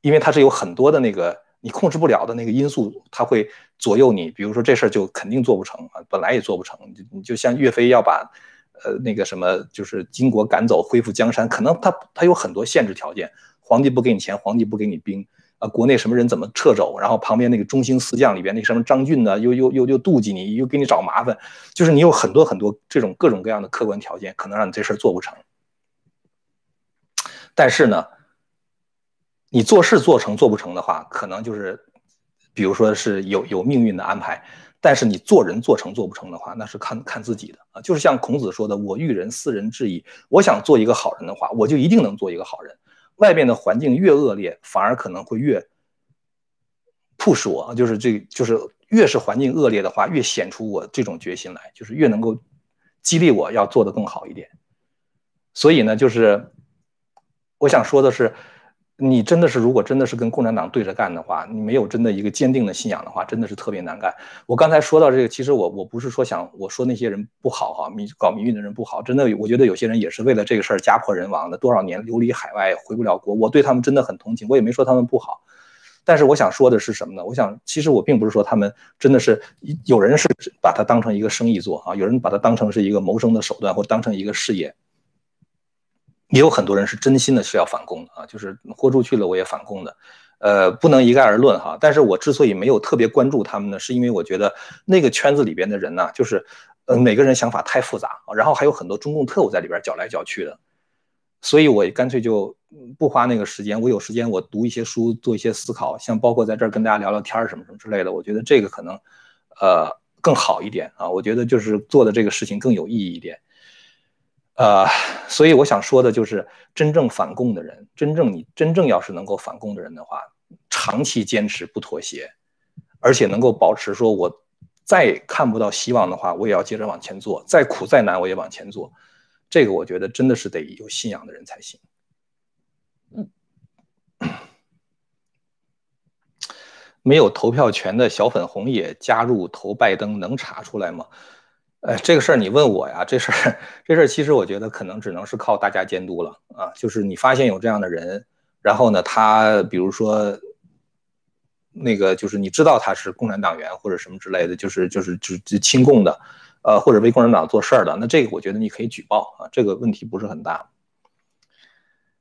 因为他是有很多的那个你控制不了的那个因素，他会左右你。比如说这事儿就肯定做不成啊，本来也做不成。你就像岳飞要把，呃，那个什么，就是金国赶走，恢复江山，可能他他有很多限制条件。皇帝不给你钱，皇帝不给你兵，啊，国内什么人怎么撤走？然后旁边那个中兴四将里边那什么张俊呢，又又又又妒忌你，又给你找麻烦，就是你有很多很多这种各种各样的客观条件，可能让你这事儿做不成。但是呢，你做事做成做不成的话，可能就是，比如说是有有命运的安排。但是你做人做成做不成的话，那是看看自己的啊。就是像孔子说的：“我欲人，斯人至矣。”我想做一个好人的话，我就一定能做一个好人。外面的环境越恶劣，反而可能会越促使我，就是这，就是越是环境恶劣的话，越显出我这种决心来，就是越能够激励我要做得更好一点。所以呢，就是我想说的是。你真的是，如果真的是跟共产党对着干的话，你没有真的一个坚定的信仰的话，真的是特别难干。我刚才说到这个，其实我我不是说想我说那些人不好哈，民搞民运的人不好，真的，我觉得有些人也是为了这个事儿家破人亡的，多少年流离海外回不了国，我对他们真的很同情，我也没说他们不好。但是我想说的是什么呢？我想，其实我并不是说他们真的是有人是把它当成一个生意做啊，有人把它当成是一个谋生的手段，或当成一个事业。也有很多人是真心的是要反攻的啊，就是豁出去了我也反攻的，呃，不能一概而论哈。但是我之所以没有特别关注他们呢，是因为我觉得那个圈子里边的人呢，就是，呃，每个人想法太复杂，然后还有很多中共特务在里边搅来搅去的，所以我干脆就不花那个时间。我有时间我读一些书，做一些思考，像包括在这儿跟大家聊聊天什么什么之类的，我觉得这个可能，呃，更好一点啊。我觉得就是做的这个事情更有意义一点。呃，所以我想说的就是，真正反共的人，真正你真正要是能够反共的人的话，长期坚持不妥协，而且能够保持说，我再看不到希望的话，我也要接着往前做，再苦再难我也往前做。这个我觉得真的是得有信仰的人才行。嗯，没有投票权的小粉红也加入投拜登，能查出来吗？哎，这个事儿你问我呀？这事儿，这事儿其实我觉得可能只能是靠大家监督了啊。就是你发现有这样的人，然后呢，他比如说那个，就是你知道他是共产党员或者什么之类的，就是就是就亲共的，呃，或者为共产党做事儿的，那这个我觉得你可以举报啊，这个问题不是很大。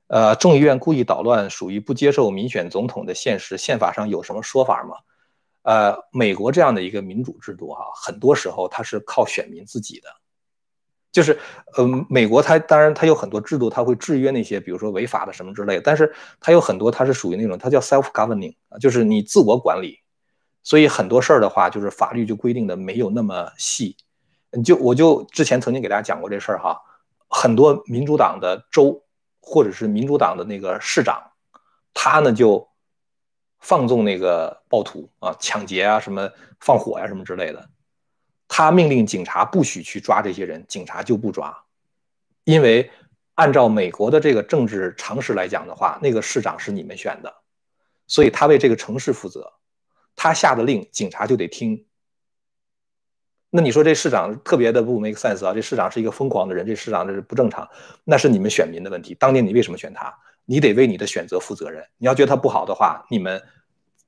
呃，众议院故意捣乱，属于不接受民选总统的现实，宪法上有什么说法吗？呃，美国这样的一个民主制度哈，很多时候它是靠选民自己的，就是，嗯，美国它当然它有很多制度，它会制约那些比如说违法的什么之类，但是它有很多它是属于那种它叫 self governing，就是你自我管理，所以很多事儿的话，就是法律就规定的没有那么细，你就我就之前曾经给大家讲过这事儿哈，很多民主党的州或者是民主党的那个市长，他呢就。放纵那个暴徒啊，抢劫啊，什么放火呀，什么之类的。他命令警察不许去抓这些人，警察就不抓，因为按照美国的这个政治常识来讲的话，那个市长是你们选的，所以他为这个城市负责，他下的令警察就得听。那你说这市长特别的不 make sense 啊？这市长是一个疯狂的人，这市长这是不正常，那是你们选民的问题。当年你为什么选他？你得为你的选择负责任。你要觉得他不好的话，你们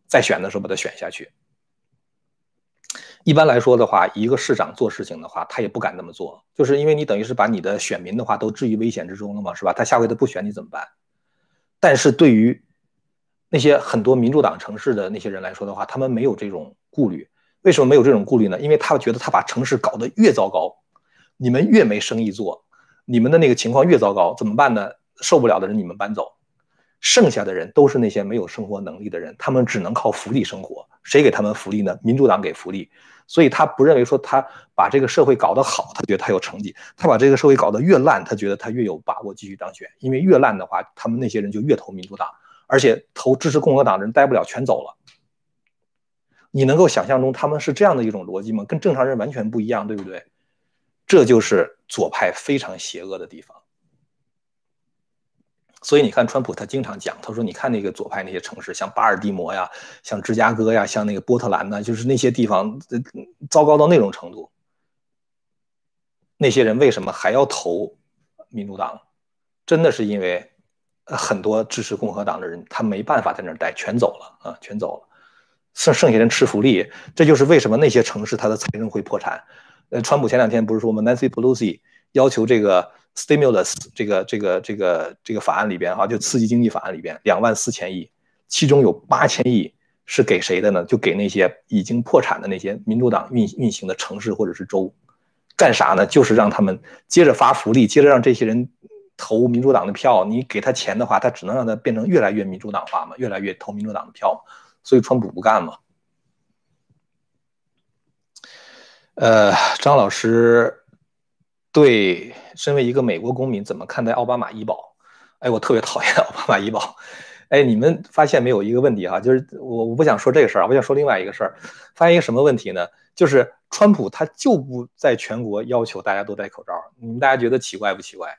在选的时候把他选下去。一般来说的话，一个市长做事情的话，他也不敢那么做，就是因为你等于是把你的选民的话都置于危险之中了嘛，是吧？他下回他不选你怎么办？但是对于那些很多民主党城市的那些人来说的话，他们没有这种顾虑，为什么没有这种顾虑呢？因为他觉得他把城市搞得越糟糕，你们越没生意做，你们的那个情况越糟糕，怎么办呢？受不了的人你们搬走，剩下的人都是那些没有生活能力的人，他们只能靠福利生活。谁给他们福利呢？民主党给福利。所以他不认为说他把这个社会搞得好，他觉得他有成绩；他把这个社会搞得越烂，他觉得他越有把握继续当选。因为越烂的话，他们那些人就越投民主党，而且投支持共和党的人待不了，全走了。你能够想象中他们是这样的一种逻辑吗？跟正常人完全不一样，对不对？这就是左派非常邪恶的地方。所以你看，川普他经常讲，他说：“你看那个左派那些城市，像巴尔的摩呀，像芝加哥呀，像那个波特兰呐，就是那些地方，糟糕到那种程度。那些人为什么还要投民主党？真的是因为很多支持共和党的人，他没办法在那儿待，全走了啊，全走了，剩剩下人吃福利。这就是为什么那些城市它的财政会破产。呃，川普前两天不是说吗？Nancy Pelosi 要求这个。” Stimulus 这个这个这个这个法案里边哈，就刺激经济法案里边两万四千亿，其中有八千亿是给谁的呢？就给那些已经破产的那些民主党运运行的城市或者是州，干啥呢？就是让他们接着发福利，接着让这些人投民主党的票。你给他钱的话，他只能让他变成越来越民主党化嘛，越来越投民主党的票嘛。所以川普不干嘛。呃，张老师。对，身为一个美国公民，怎么看待奥巴马医保？哎，我特别讨厌 奥巴马医保。哎，你们发现没有一个问题哈，就是我我不想说这个事儿，我想说另外一个事儿。发现一个什么问题呢？就是川普他就不在全国要求大家都戴口罩，你们大家觉得奇怪不奇怪？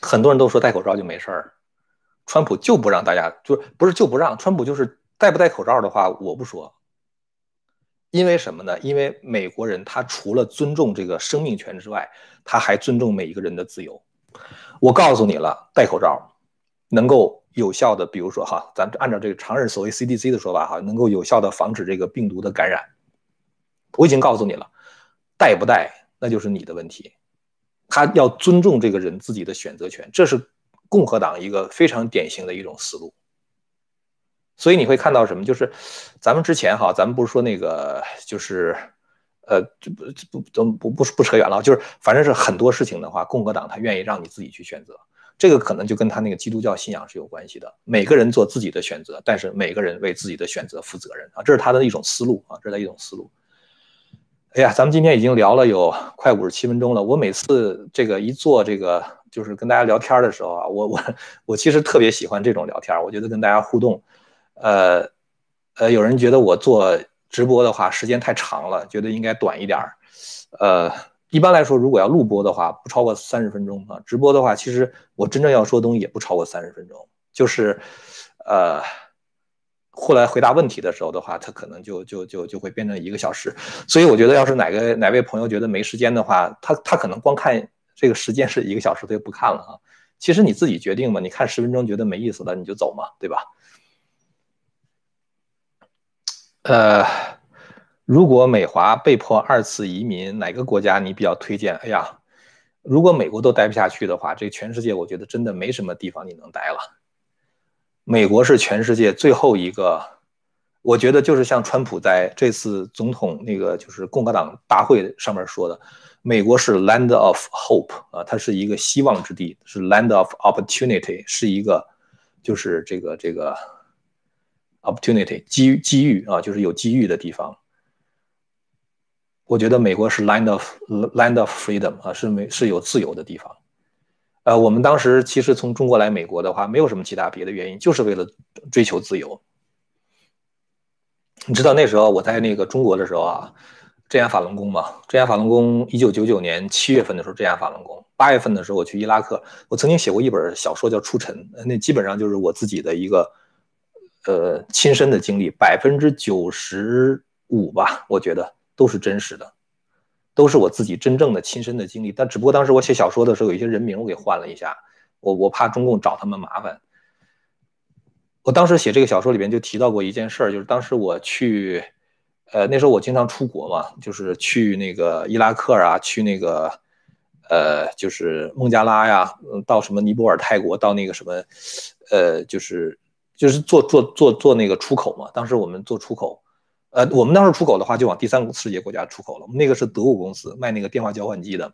很多人都说戴口罩就没事儿，川普就不让大家，就不是就不让，川普就是戴不戴口罩的话，我不说。因为什么呢？因为美国人他除了尊重这个生命权之外，他还尊重每一个人的自由。我告诉你了，戴口罩能够有效的，比如说哈，咱按照这个常人所谓 CDC 的说法哈，能够有效的防止这个病毒的感染。我已经告诉你了，戴不戴那就是你的问题。他要尊重这个人自己的选择权，这是共和党一个非常典型的一种思路。所以你会看到什么？就是咱们之前哈，咱们不是说那个，就是呃，这不不不不不不扯远了，就是反正是很多事情的话，共和党他愿意让你自己去选择，这个可能就跟他那个基督教信仰是有关系的。每个人做自己的选择，但是每个人为自己的选择负责任啊，这是他的一种思路啊，这是他一种思路。哎呀，咱们今天已经聊了有快五十七分钟了。我每次这个一做这个，就是跟大家聊天的时候啊，我我我其实特别喜欢这种聊天，我觉得跟大家互动。呃，呃，有人觉得我做直播的话时间太长了，觉得应该短一点儿。呃，一般来说，如果要录播的话，不超过三十分钟啊。直播的话，其实我真正要说东西也不超过三十分钟。就是，呃，后来回答问题的时候的话，它可能就就就就会变成一个小时。所以我觉得，要是哪个哪位朋友觉得没时间的话，他他可能光看这个时间是一个小时，他就不看了啊。其实你自己决定嘛，你看十分钟觉得没意思了，你就走嘛，对吧？呃，如果美华被迫二次移民，哪个国家你比较推荐？哎呀，如果美国都待不下去的话，这全世界我觉得真的没什么地方你能待了。美国是全世界最后一个，我觉得就是像川普在这次总统那个就是共和党大会上面说的，美国是 land of hope 啊，它是一个希望之地，是 land of opportunity，是一个就是这个这个。Opportunity 机机遇啊，就是有机遇的地方。我觉得美国是 land of land of freedom 啊，是美是有自由的地方。呃，我们当时其实从中国来美国的话，没有什么其他别的原因，就是为了追求自由。你知道那时候我在那个中国的时候啊，镇压法轮功嘛，镇压法轮功，一九九九年七月份的时候镇压法轮功，八月份的时候我去伊拉克，我曾经写过一本小说叫《出尘》，那基本上就是我自己的一个。呃，亲身的经历百分之九十五吧，我觉得都是真实的，都是我自己真正的亲身的经历。但只不过当时我写小说的时候，有一些人名我给换了一下，我我怕中共找他们麻烦。我当时写这个小说里边就提到过一件事儿，就是当时我去，呃，那时候我经常出国嘛，就是去那个伊拉克啊，去那个，呃，就是孟加拉呀，到什么尼泊尔、泰国，到那个什么，呃，就是。就是做做做做那个出口嘛，当时我们做出口，呃，我们当时出口的话，就往第三世界国家出口了。我们那个是德国公司卖那个电话交换机的。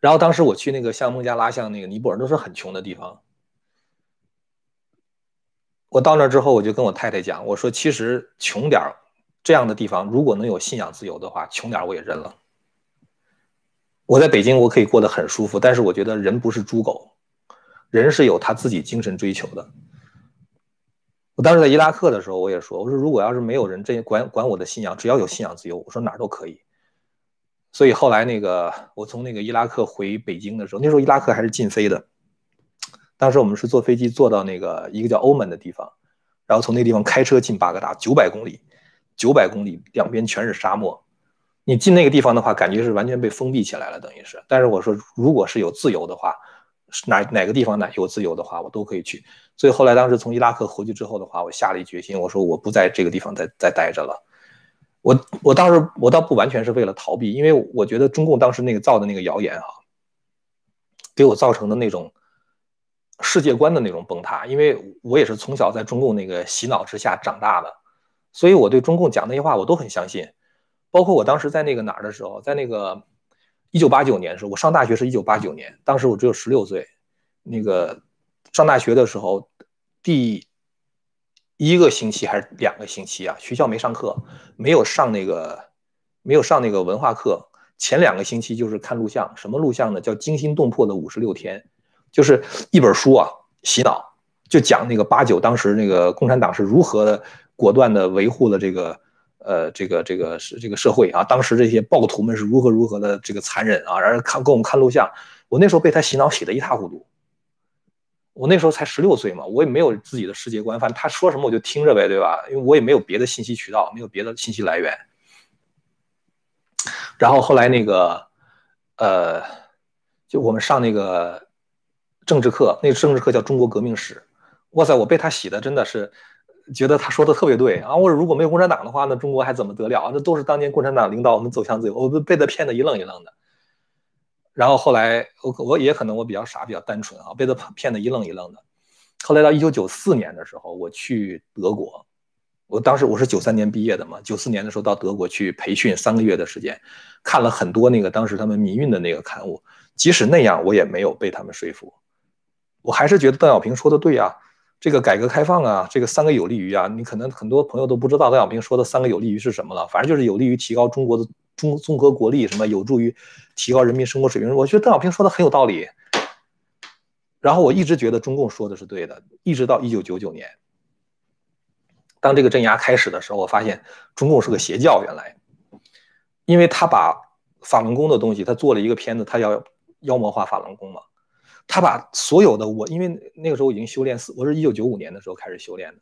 然后当时我去那个像孟加拉、像那个尼泊尔，都是很穷的地方。我到那之后，我就跟我太太讲，我说其实穷点这样的地方，如果能有信仰自由的话，穷点我也认了。我在北京，我可以过得很舒服，但是我觉得人不是猪狗，人是有他自己精神追求的。我当时在伊拉克的时候，我也说，我说如果要是没有人这管管我的信仰，只要有信仰自由，我说哪儿都可以。所以后来那个我从那个伊拉克回北京的时候，那时候伊拉克还是禁飞的。当时我们是坐飞机坐到那个一个叫欧门的地方，然后从那地方开车进巴格达，九百公里，九百公里两边全是沙漠。你进那个地方的话，感觉是完全被封闭起来了，等于是。但是我说，如果是有自由的话，哪哪个地方哪有自由的话，我都可以去。所以后来当时从伊拉克回去之后的话，我下了一决心，我说我不在这个地方再再待着了。我我当时我倒不完全是为了逃避，因为我觉得中共当时那个造的那个谣言啊，给我造成的那种世界观的那种崩塌，因为我也是从小在中共那个洗脑之下长大的，所以我对中共讲那些话我都很相信。包括我当时在那个哪儿的时候，在那个一九八九年的时候，我上大学是一九八九年，当时我只有十六岁。那个上大学的时候，第一个星期还是两个星期啊？学校没上课，没有上那个没有上那个文化课。前两个星期就是看录像，什么录像呢？叫惊心动魄的五十六天，就是一本书啊，洗脑，就讲那个八九当时那个共产党是如何的果断的维护了这个。呃，这个这个是这个社会啊，当时这些暴徒们是如何如何的这个残忍啊，然后看给我们看录像，我那时候被他洗脑洗得一塌糊涂。我那时候才十六岁嘛，我也没有自己的世界观，反正他说什么我就听着呗，对吧？因为我也没有别的信息渠道，没有别的信息来源。然后后来那个，呃，就我们上那个政治课，那个政治课叫中国革命史，哇塞，我被他洗的真的是。觉得他说的特别对啊！我如果没有共产党的话，那中国还怎么得了啊？那都是当年共产党领导我们走向自由，我被被他骗得一愣一愣的。然后后来我我也可能我比较傻，比较单纯啊，被他骗得一愣一愣的。后来到一九九四年的时候，我去德国，我当时我是九三年毕业的嘛，九四年的时候到德国去培训三个月的时间，看了很多那个当时他们民运的那个刊物，即使那样，我也没有被他们说服，我还是觉得邓小平说的对啊。这个改革开放啊，这个三个有利于啊，你可能很多朋友都不知道邓小平说的三个有利于是什么了。反正就是有利于提高中国的中综合国力，什么有助于提高人民生活水平。我觉得邓小平说的很有道理。然后我一直觉得中共说的是对的，一直到一九九九年，当这个镇压开始的时候，我发现中共是个邪教。原来，因为他把法轮功的东西，他做了一个片子，他要妖魔化法轮功嘛。他把所有的我，因为那个时候已经修炼四，我是一九九五年的时候开始修炼的。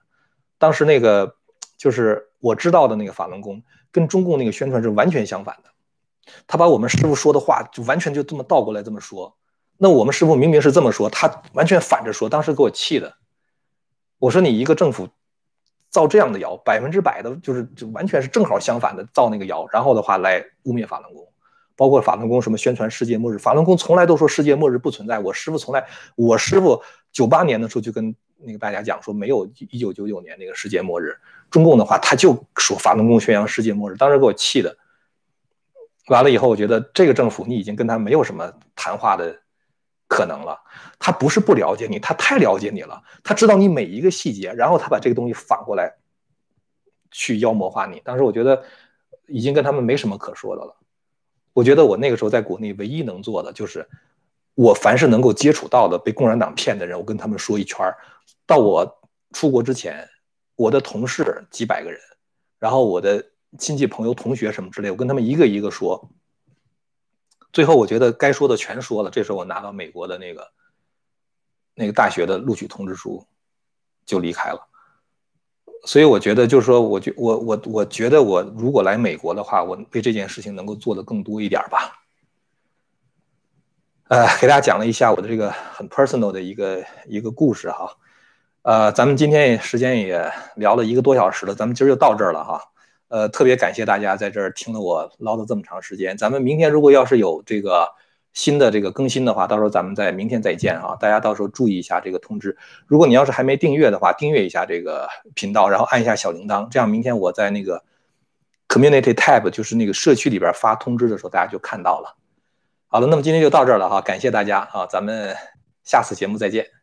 当时那个就是我知道的那个法轮功，跟中共那个宣传是完全相反的。他把我们师傅说的话就完全就这么倒过来这么说。那我们师傅明明是这么说，他完全反着说，当时给我气的。我说你一个政府造这样的谣，百分之百的就是就完全是正好相反的造那个谣，然后的话来污蔑法轮功。包括法轮功什么宣传世界末日，法轮功从来都说世界末日不存在。我师傅从来，我师傅九八年的时候就跟那个大家讲说，没有一九九九年那个世界末日。中共的话，他就说法轮功宣扬世界末日，当时给我气的。完了以后，我觉得这个政府你已经跟他没有什么谈话的可能了。他不是不了解你，他太了解你了，他知道你每一个细节，然后他把这个东西反过来去妖魔化你。当时我觉得已经跟他们没什么可说的了。我觉得我那个时候在国内唯一能做的就是，我凡是能够接触到的被共产党骗的人，我跟他们说一圈儿。到我出国之前，我的同事几百个人，然后我的亲戚朋友、同学什么之类，我跟他们一个一个说。最后我觉得该说的全说了，这时候我拿到美国的那个那个大学的录取通知书，就离开了。所以我觉得，就是说，我觉我我我觉得，我如果来美国的话，我为这件事情能够做的更多一点吧。呃，给大家讲了一下我的这个很 personal 的一个一个故事哈。呃，咱们今天也时间也聊了一个多小时了，咱们今儿就到这儿了哈。呃，特别感谢大家在这儿听了我唠叨这么长时间。咱们明天如果要是有这个新的这个更新的话，到时候咱们在明天再见啊！大家到时候注意一下这个通知。如果你要是还没订阅的话，订阅一下这个频道，然后按一下小铃铛，这样明天我在那个 Community Tab，就是那个社区里边发通知的时候，大家就看到了。好了，那么今天就到这儿了哈，感谢大家啊，咱们下次节目再见。